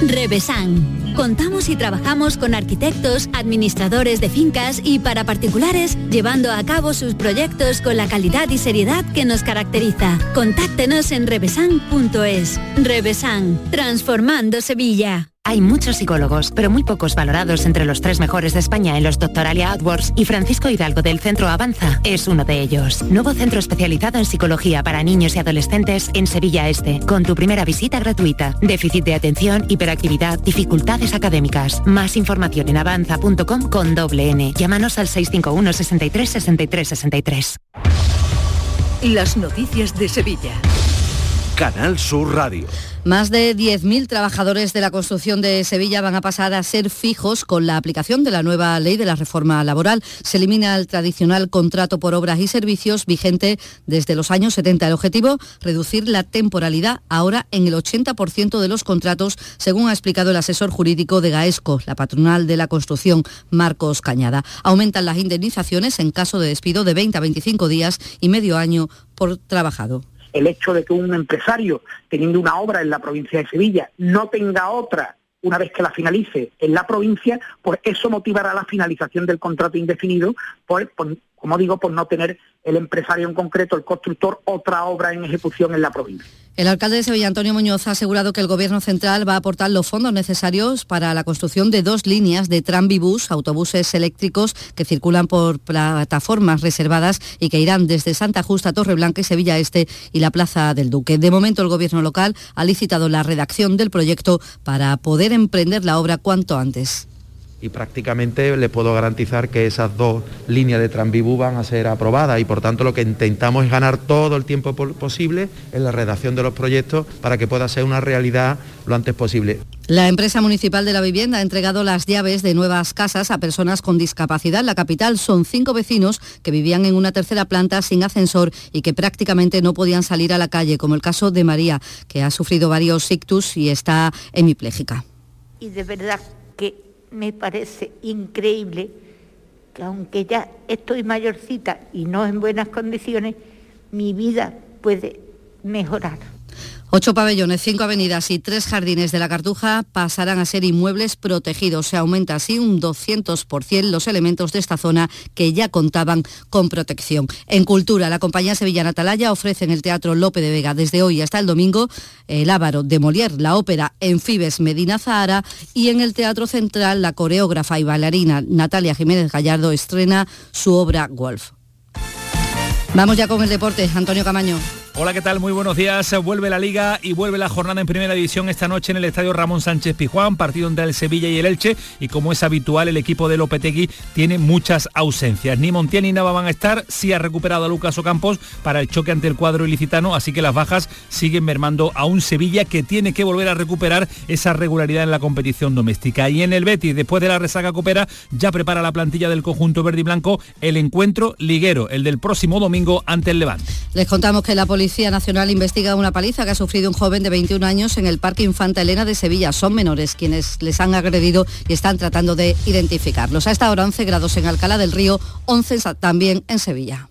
Revesan. Contamos y trabajamos con arquitectos, administradores de fincas y para particulares, llevando a cabo sus proyectos con la calidad y seriedad que nos caracteriza. Contáctenos en revesan.es. Revesan, transformando Sevilla. Hay muchos psicólogos, pero muy pocos valorados entre los tres mejores de España en los Doctoralia AdWords y Francisco Hidalgo del Centro Avanza es uno de ellos. Nuevo centro especializado en psicología para niños y adolescentes en Sevilla Este, con tu primera visita gratuita. Déficit de atención, hiperactividad, dificultades académicas. Más información en avanza.com con doble N. Llámanos al 651 63 63 63. Las noticias de Sevilla. Canal Sur Radio. Más de 10.000 trabajadores de la construcción de Sevilla van a pasar a ser fijos con la aplicación de la nueva ley de la reforma laboral. Se elimina el tradicional contrato por obras y servicios vigente desde los años 70. El objetivo, reducir la temporalidad ahora en el 80% de los contratos, según ha explicado el asesor jurídico de GAESCO, la patronal de la construcción, Marcos Cañada. Aumentan las indemnizaciones en caso de despido de 20 a 25 días y medio año por trabajado el hecho de que un empresario, teniendo una obra en la provincia de Sevilla, no tenga otra una vez que la finalice en la provincia, pues eso motivará la finalización del contrato indefinido, como digo, por no tener el empresario en concreto, el constructor, otra obra en ejecución en la provincia. El alcalde de Sevilla, Antonio Muñoz, ha asegurado que el Gobierno central va a aportar los fondos necesarios para la construcción de dos líneas de tranvibús, autobuses eléctricos que circulan por plataformas reservadas y que irán desde Santa Justa, Torreblanca y Sevilla Este y la Plaza del Duque. De momento, el Gobierno local ha licitado la redacción del proyecto para poder emprender la obra cuanto antes y prácticamente le puedo garantizar que esas dos líneas de Transbibú van a ser aprobadas y por tanto lo que intentamos es ganar todo el tiempo posible en la redacción de los proyectos para que pueda ser una realidad lo antes posible. La empresa municipal de la vivienda ha entregado las llaves de nuevas casas a personas con discapacidad. La capital son cinco vecinos que vivían en una tercera planta sin ascensor y que prácticamente no podían salir a la calle, como el caso de María, que ha sufrido varios ictus y está hemipléjica. Y de verdad que me parece increíble que aunque ya estoy mayorcita y no en buenas condiciones, mi vida puede mejorar. Ocho pabellones, cinco avenidas y tres jardines de la Cartuja pasarán a ser inmuebles protegidos. Se aumenta así un 200% los elementos de esta zona que ya contaban con protección. En cultura, la compañía sevillana Atalaya ofrece en el Teatro Lope de Vega desde hoy hasta el domingo el Ávaro de Molière, la ópera en Fibes Medina Zahara y en el Teatro Central la coreógrafa y bailarina Natalia Jiménez Gallardo estrena su obra Wolf. Vamos ya con el deporte. Antonio Camaño. Hola, ¿qué tal? Muy buenos días. Vuelve la Liga y vuelve la jornada en Primera División esta noche en el Estadio Ramón Sánchez Pijuán, partido entre el Sevilla y el Elche. Y como es habitual, el equipo de Lopetegui tiene muchas ausencias. Ni Montiel ni Nava van a estar. Sí ha recuperado a Lucas Ocampos para el choque ante el cuadro ilicitano, así que las bajas siguen mermando a un Sevilla que tiene que volver a recuperar esa regularidad en la competición doméstica. Y en el Betis, después de la resaca copera, ya prepara la plantilla del conjunto verde y blanco el encuentro liguero, el del próximo domingo ante el Levante. Les contamos que la policía Policía Nacional investiga una paliza que ha sufrido un joven de 21 años en el Parque Infanta Elena de Sevilla. Son menores quienes les han agredido y están tratando de identificarlos. A esta hora 11 grados en Alcalá del Río, 11 también en Sevilla.